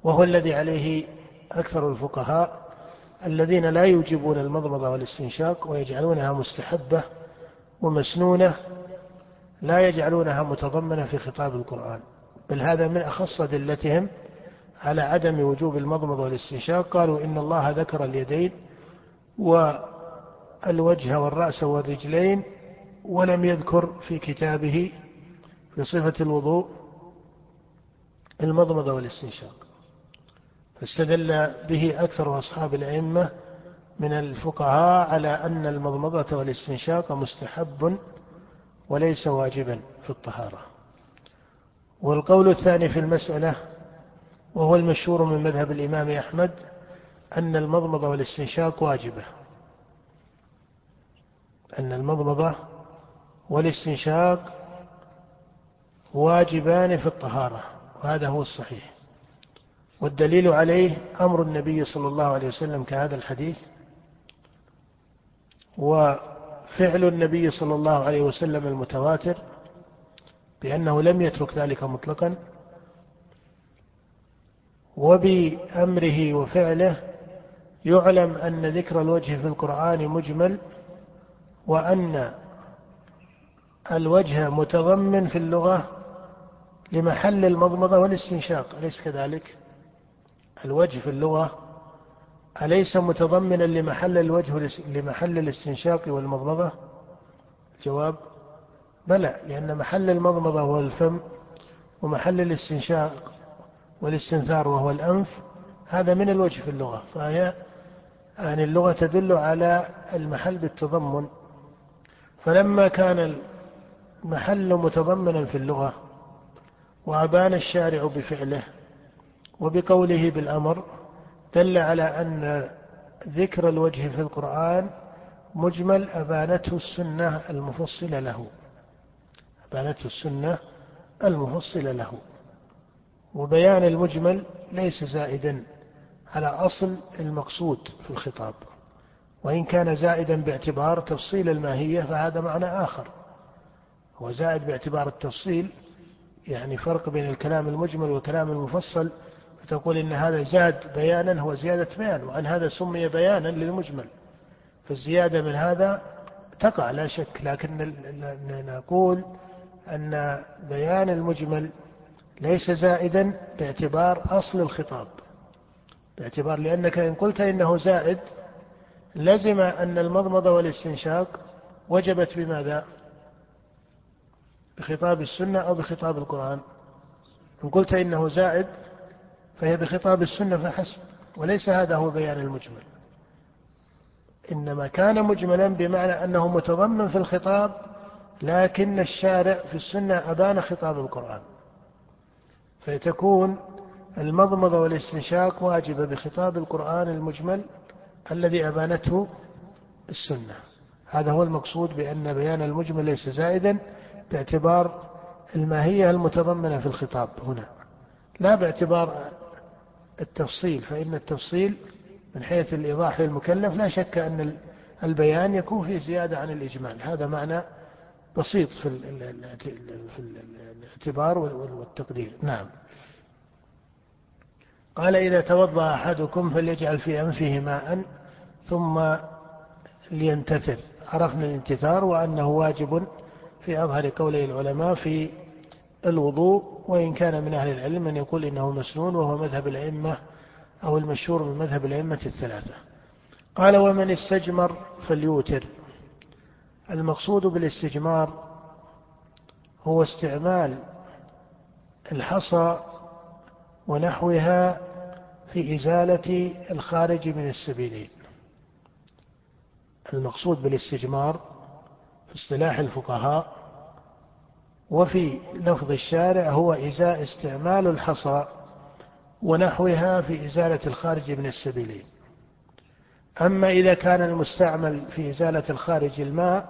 وهو الذي عليه أكثر الفقهاء الذين لا يوجبون المضمضة والاستنشاق ويجعلونها مستحبة ومسنونة لا يجعلونها متضمنة في خطاب القرآن. بل هذا من أخص أدلتهم على عدم وجوب المضمضة والاستنشاق. قالوا إن الله ذكر اليدين والوجه والرأس والرجلين ولم يذكر في كتابه في صفة الوضوء المضمضة والاستنشاق. فاستدل به أكثر أصحاب الأئمة من الفقهاء على أن المضمضة والاستنشاق مستحب وليس واجبا في الطهارة. والقول الثاني في المسألة وهو المشهور من مذهب الإمام أحمد أن المضمضة والاستنشاق واجبة. أن المضمضة والاستنشاق واجبان في الطهارة وهذا هو الصحيح. والدليل عليه أمر النبي صلى الله عليه وسلم كهذا الحديث. وفعل النبي صلى الله عليه وسلم المتواتر بأنه لم يترك ذلك مطلقا وبأمره وفعله يعلم أن ذكر الوجه في القرآن مجمل وأن الوجه متضمن في اللغة لمحل المضمضة والاستنشاق أليس كذلك؟ الوجه في اللغة أليس متضمنا لمحل الوجه لمحل الاستنشاق والمضمضة الجواب بلى لأن محل المضمضة هو الفم ومحل الاستنشاق والاستنثار وهو الأنف هذا من الوجه في اللغة فهي يعني اللغة تدل على المحل بالتضمن فلما كان المحل متضمنا في اللغة وأبان الشارع بفعله وبقوله بالأمر دل على أن ذكر الوجه في القرآن مجمل أبانته السنة المفصلة له. أبانته السنة المفصلة له. وبيان المجمل ليس زائدا على أصل المقصود في الخطاب. وإن كان زائدا باعتبار تفصيل الماهية فهذا معنى آخر. هو زائد باعتبار التفصيل يعني فرق بين الكلام المجمل والكلام المفصل فتقول إن هذا زاد بيانا هو زيادة بيان وأن هذا سمي بيانا للمجمل فالزيادة من هذا تقع لا شك لكن نقول أن بيان المجمل ليس زائدا باعتبار أصل الخطاب باعتبار لأنك إن قلت إنه زائد لزم أن المضمضة والاستنشاق وجبت بماذا؟ بخطاب السنة أو بخطاب القرآن. إن قلت إنه زائد فهي بخطاب السنة فحسب وليس هذا هو بيان المجمل. إنما كان مجملا بمعنى أنه متضمن في الخطاب لكن الشارع في السنة أبان خطاب القرآن. فتكون المضمضة والاستنشاق واجبة بخطاب القرآن المجمل الذي أبانته السنة. هذا هو المقصود بأن بيان المجمل ليس زائدا باعتبار الماهية المتضمنة في الخطاب هنا لا باعتبار التفصيل فإن التفصيل من حيث الإيضاح للمكلف لا شك أن البيان يكون فيه زيادة عن الإجمال. هذا معنى بسيط في الاعتبار والتقدير. نعم. قال إذا توضأ أحدكم فليجعل في أنفه ماء ثم لينتثر. عرفنا الانتثار وأنه واجب في أظهر قولي العلماء في الوضوء وإن كان من أهل العلم من يقول إنه مسنون وهو مذهب الأئمة أو المشهور من مذهب الأئمة الثلاثة. قال ومن استجمر فليوتر. المقصود بالاستجمار هو استعمال الحصى ونحوها في إزالة الخارج من السبيلين. المقصود بالاستجمار في اصطلاح الفقهاء وفي لفظ الشارع هو إزاء استعمال الحصى ونحوها في إزالة الخارج من السبيلين. أما إذا كان المستعمل في إزالة الخارج الماء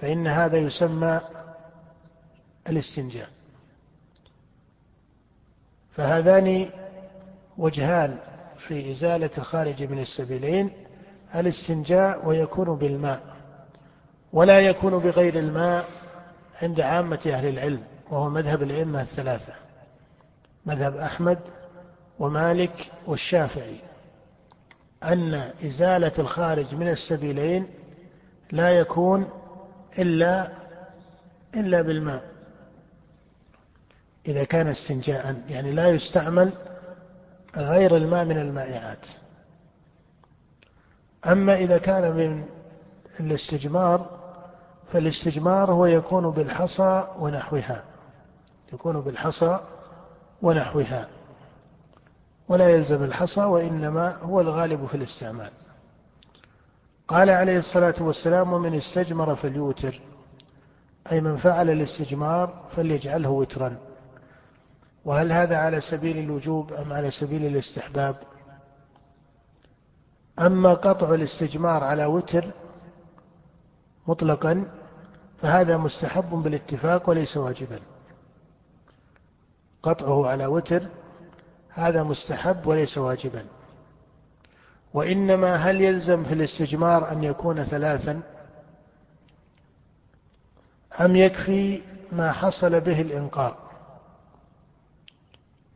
فإن هذا يسمى الاستنجاء. فهذان وجهان في إزالة الخارج من السبيلين الاستنجاء ويكون بالماء ولا يكون بغير الماء عند عامة أهل العلم وهو مذهب الأئمة الثلاثة مذهب أحمد ومالك والشافعي أن إزالة الخارج من السبيلين لا يكون إلا إلا بالماء إذا كان استنجاء يعني لا يستعمل غير الماء من المائعات. أما إذا كان من الاستجمار فالاستجمار هو يكون بالحصى ونحوها يكون بالحصى ونحوها. ولا يلزم الحصى وإنما هو الغالب في الاستعمال. قال عليه الصلاة والسلام ومن استجمر فليوتر. أي من فعل الاستجمار فليجعله وترا. وهل هذا على سبيل الوجوب أم على سبيل الاستحباب؟ أما قطع الاستجمار على وتر مطلقا فهذا مستحب بالاتفاق وليس واجبا. قطعه على وتر هذا مستحب وليس واجبا. وإنما هل يلزم في الاستجمار أن يكون ثلاثا؟ أم يكفي ما حصل به الإنقاء؟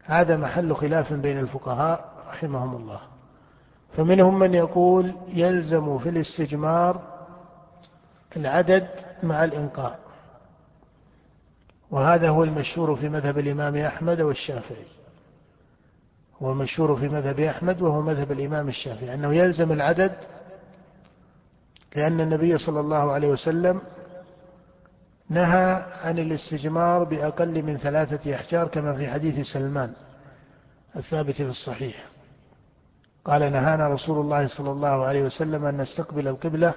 هذا محل خلاف بين الفقهاء رحمهم الله. فمنهم من يقول يلزم في الاستجمار العدد مع الإنقاء وهذا هو المشهور في مذهب الإمام أحمد والشافعي. هو مشهور في مذهب أحمد وهو مذهب الإمام الشافعي. أنه يلزم العدد لأن النبي صلى الله عليه وسلم نهى عن الاستجمار بأقل من ثلاثة أحجار كما في حديث سلمان الثابت في الصحيح. قال نهانا رسول الله صلى الله عليه وسلم أن نستقبل القبلة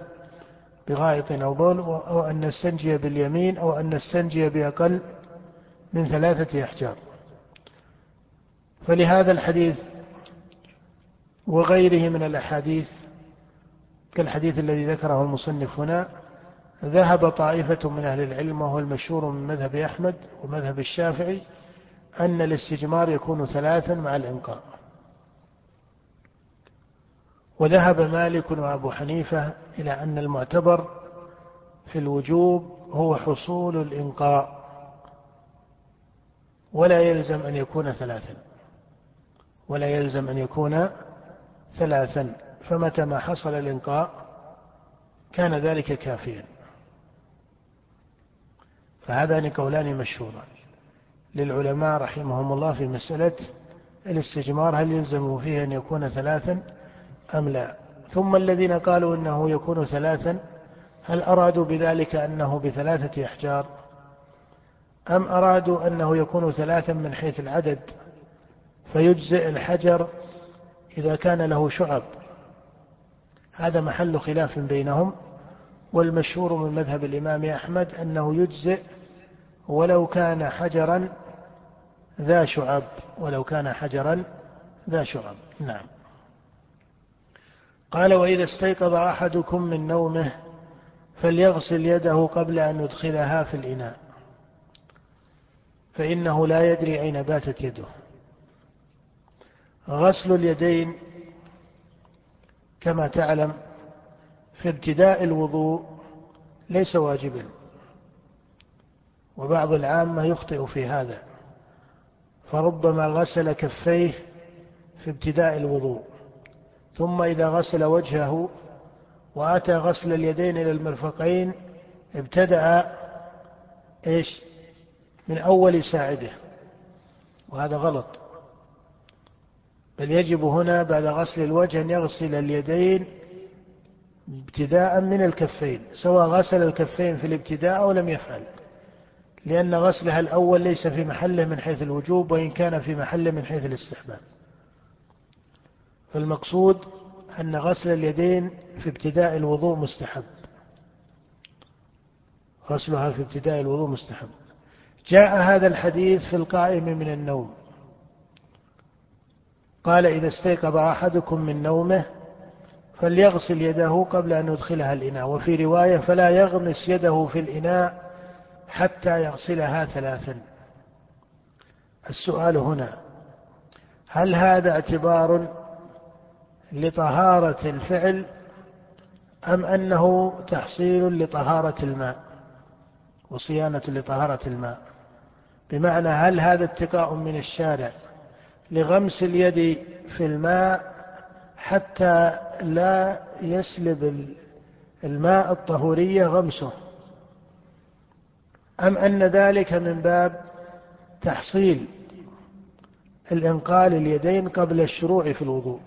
بغائط أو بول أو أن نستنجي باليمين أو أن نستنجي بأقل من ثلاثة أحجار فلهذا الحديث وغيره من الأحاديث كالحديث الذي ذكره المصنف هنا ذهب طائفة من أهل العلم وهو المشهور من مذهب أحمد ومذهب الشافعي أن الاستجمار يكون ثلاثا مع الإنقاء وذهب مالك وأبو حنيفة إلى أن المعتبر في الوجوب هو حصول الإنقاء ولا يلزم أن يكون ثلاثا ولا يلزم أن يكون ثلاثا فمتى ما حصل الإنقاء كان ذلك كافيا. فهذان قولان مشهوران للعلماء رحمهم الله في مسألة الاستجمار هل يلزم فيه أن يكون ثلاثا؟ أم لا؟ ثم الذين قالوا إنه يكون ثلاثا هل أرادوا بذلك أنه بثلاثة أحجار؟ أم أرادوا أنه يكون ثلاثا من حيث العدد؟ فيجزئ الحجر إذا كان له شعب. هذا محل خلاف بينهم والمشهور من مذهب الإمام أحمد أنه يجزئ ولو كان حجرا ذا شعب ولو كان حجرا ذا شعب. نعم. قال وإذا استيقظ أحدكم من نومه فليغسل يده قبل أن يدخلها في الإناء فإنه لا يدري أين باتت يده. غسل اليدين كما تعلم في ابتداء الوضوء ليس واجبا وبعض العامة يخطئ في هذا فربما غسل كفيه في ابتداء الوضوء. ثم إذا غسل وجهه وأتى غسل اليدين إلى المرفقين ابتدأ إيش؟ من أول ساعده. وهذا غلط. بل يجب هنا بعد غسل الوجه أن يغسل اليدين ابتداء من الكفين سواء غسل الكفين في الابتداء أو لم يفعل. لأن غسلها الأول ليس في محله من حيث الوجوب وإن كان في محله من حيث الاستحباب. فالمقصود أن غسل اليدين في ابتداء الوضوء مستحب. غسلها في ابتداء الوضوء مستحب. جاء هذا الحديث في القائم من النوم. قال إذا استيقظ أحدكم من نومه فليغسل يده قبل أن يدخلها الإناء. وفي رواية فلا يغمس يده في الإناء حتى يغسلها ثلاثا. السؤال هنا هل هذا اعتبار لطهارة الفعل أم أنه تحصيل لطهارة الماء وصيانة لطهارة الماء؟ بمعنى هل هذا اتقاء من الشارع لغمس اليد في الماء حتى لا يسلب الماء الطهورية غمسه؟ أم أن ذلك من باب تحصيل الإنقال اليدين قبل الشروع في الوضوء؟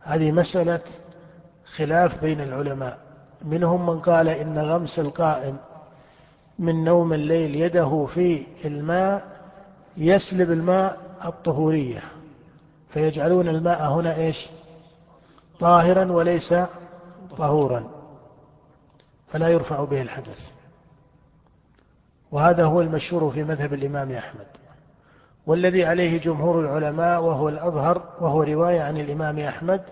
هذه مسألة خلاف بين العلماء. منهم من قال إن غمس القائم من نوم الليل يده في الماء يسلب الماء الطهورية. فيجعلون الماء هنا إيش؟ طاهرا وليس طهورا. فلا يرفع به الحدث. وهذا هو المشهور في مذهب الإمام أحمد. والذي عليه جمهور العلماء وهو الأظهر وهو رواية عن الإمام أحمد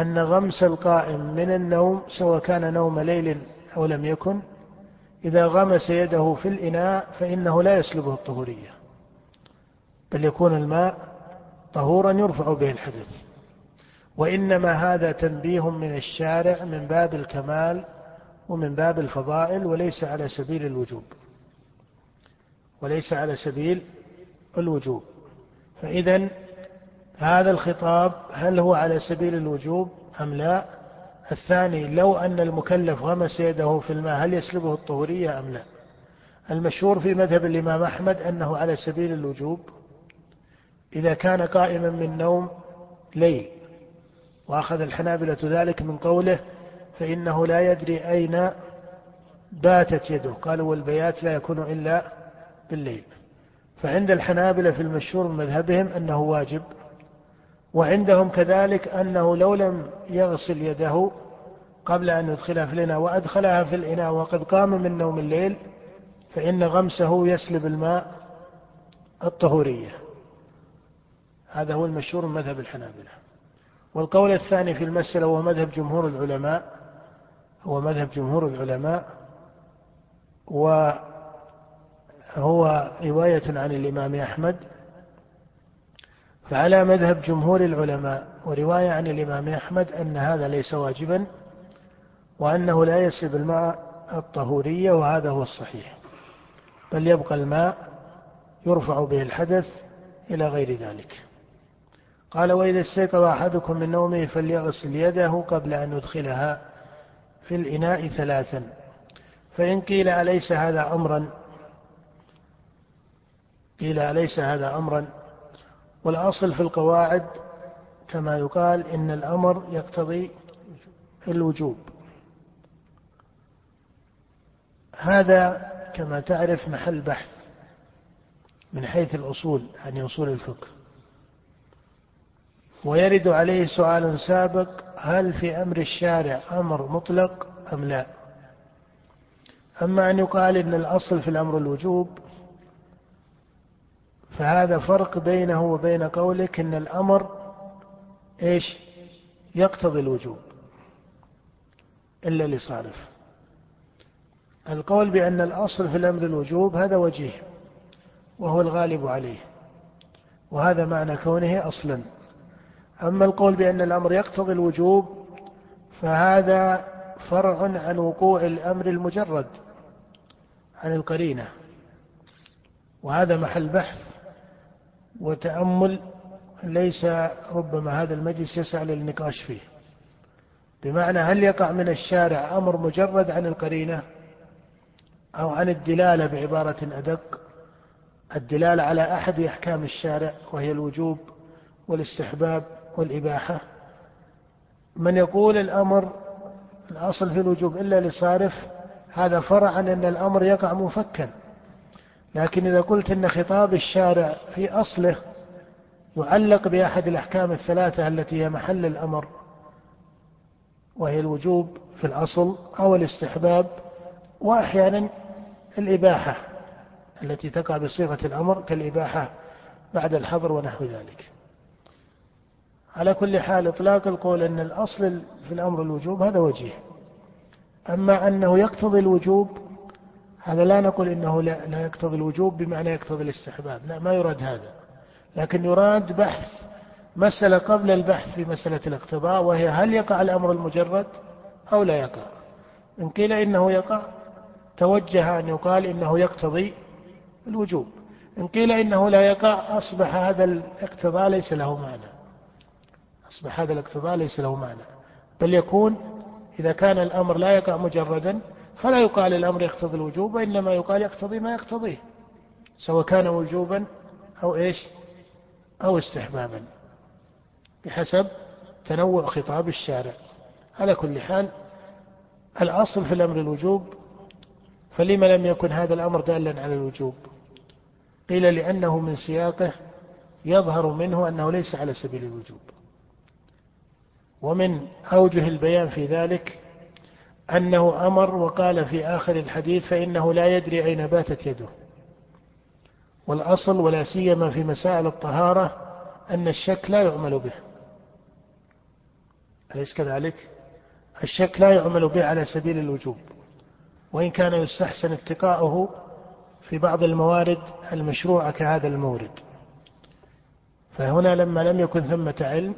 أن غمس القائم من النوم سواء كان نوم ليل أو لم يكن إذا غمس يده في الإناء فإنه لا يسلبه الطهورية بل يكون الماء طهورا يرفع به الحدث. وإنما هذا تنبيه من الشارع من باب الكمال ومن باب الفضائل وليس على سبيل الوجوب وليس على سبيل الوجوب. فإذا هذا الخطاب هل هو على سبيل الوجوب أم لا؟ الثاني لو أن المكلف غمس يده في الماء هل يسلبه الطهورية أم لا؟ المشهور في مذهب الإمام أحمد أنه على سبيل الوجوب. إذا كان قائما من نوم ليل وأخذ الحنابلة ذلك من قوله فإنه لا يدري أين باتت يده. قالوا والبيات لا يكون إلا بالليل. فعند الحنابلة في المشهور من مذهبهم أنه واجب وعندهم كذلك أنه لو لم يغسل يده قبل أن يدخلها في الإناء وأدخلها في الإناء وقد قام من نوم الليل فإن غمسه يسلب الماء الطهورية. هذا هو المشهور من مذهب الحنابلة. والقول الثاني في المسألة وهو مذهب جمهور العلماء هو مذهب جمهور العلماء وهو رواية عن الإمام أحمد فعلى مذهب جمهور العلماء ورواية عن الإمام أحمد أن هذا ليس واجبا وأنه لا يسلب الماء الطهورية وهذا هو الصحيح. بل يبقى الماء يرفع به الحدث إلى غير ذلك. قال وإذا استيقظ أحدكم من نومه فليغسل يده قبل أن يدخلها في الإناء ثلاثا. فإن قيل أليس هذا أمرا؟ قيل أليس هذا أمرا. والأصل في القواعد كما يقال إن الأمر يقتضي الوجوب. هذا كما تعرف محل بحث من حيث الأصول يعني أصول الفقه. ويرد عليه سؤال سابق هل في أمر الشارع أمر مطلق أم لا؟ أما أن يقال إن الأصل في الأمر الوجوب فهذا فرق بينه وبين قولك إن الأمر إيش؟ يقتضي الوجوب. إلا لصارف القول بأن الأصل في الأمر الوجوب هذا وجيه وهو الغالب عليه وهذا معنى كونه أصلا. أما القول بأن الأمر يقتضي الوجوب فهذا فرع عن وقوع الأمر المجرد عن القرينة. وهذا محل بحث. وتأمل ليس ربما هذا المجلس يسعى للنقاش فيه. بمعنى هل يقع من الشارع أمر مجرد عن القرينة أو عن الدلالة بعبارة أدق؟ الدلالة على أحد أحكام الشارع وهي الوجوب والاستحباب والإباحة. من يقول الأمر الأصل في الوجوب إلا لصارف هذا فرع عن أن الأمر يقع مفكا. لكن إذا قلت أن خطاب الشارع في أصله يعلق بأحد الأحكام الثلاثة التي هي محل الأمر وهي الوجوب في الأصل أو الاستحباب وأحيانا الإباحة التي تقع بصيغة الأمر كالإباحة بعد الحظر ونحو ذلك. على كل حال إطلاق القول أن الأصل في الأمر الوجوب هذا وجيه. أما أنه يقتضي الوجوب هذا لا نقول إنه لا, لا يقتضي الوجوب بمعنى يقتضي الاستحباب. لا ما يراد هذا. لكن يراد بحث مسألة قبل البحث في مسألة الاقتضاء وهي هل يقع الأمر المجرد أو لا يقع. إن قيل إنه يقع توجه أن يقال إنه يقتضي الوجوب. إن قيل إنه لا يقع أصبح هذا الاقتضاء ليس له معنى. أصبح هذا الاقتضاء ليس له معنى. بل يكون إذا كان الأمر لا يقع مجردا فلا يقال الأمر يقتضي الوجوب وإنما يقال يقتضي ما يقتضيه سواء كان وجوبا أو إيش؟ أو استحبابا بحسب تنوع خطاب الشارع. على كل حال الأصل في الأمر الوجوب فلما لم يكن هذا الأمر دالا على الوجوب. قيل لأنه من سياقه يظهر منه أنه ليس على سبيل الوجوب. ومن أوجه البيان في ذلك أنه أمر وقال في آخر الحديث فإنه لا يدري أين باتت يده والأصل ولا سيما في مسائل الطهارة أن الشك لا يعمل به أليس كذلك؟ الشك لا يعمل به على سبيل الوجوب وإن كان يستحسن اتقاؤه في بعض الموارد المشروعة كهذا المورد فهنا لما لم يكن ثمة علم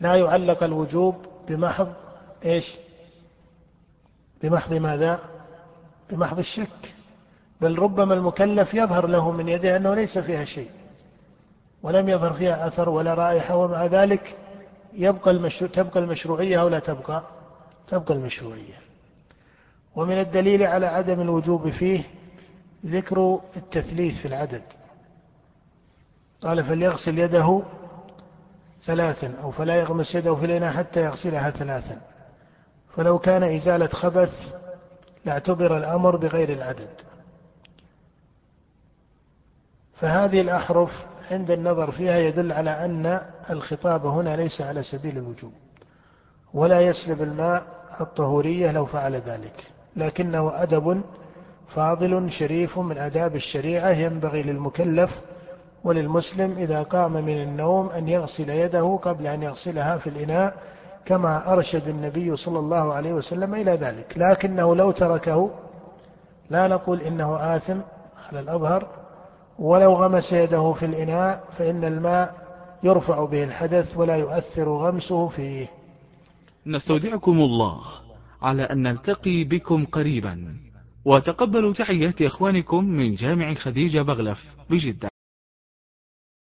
لا يعلق الوجوب بمحض إيش؟ بمحض ماذا؟ بمحض الشك بل ربما المكلف يظهر له من يده أنه ليس فيها شيء ولم يظهر فيها أثر ولا رائحة ومع ذلك يبقى المشروع تبقى المشروعية أو لا تبقى؟ تبقى المشروعية. ومن الدليل على عدم الوجوب فيه ذكر التثليث في العدد. قال فليغسل يده ثلاثا أو فلا يغمس يده في الإناء حتى يغسلها ثلاثا فلو كان إزالة خبث لاعتبر الأمر بغير العدد. فهذه الأحرف عند النظر فيها يدل على أن الخطاب هنا ليس على سبيل الوجوب ولا يسلب الماء الطهورية لو فعل ذلك لكنه أدب فاضل شريف من آداب الشريعة ينبغي للمكلف وللمسلم إذا قام من النوم أن يغسل يده قبل أن يغسلها في الإناء كما أرشد النبي صلى الله عليه وسلم إلى ذلك. لكنه لو تركه لا نقول إنه آثم على الأظهر ولو غمس يده في الإناء فإن الماء يرفع به الحدث ولا يؤثر غمسه فيه. نستودعكم الله على أن نلتقي بكم قريبا. وتقبلوا تحيات إخوانكم من جامع خديجة بغلف بجدة.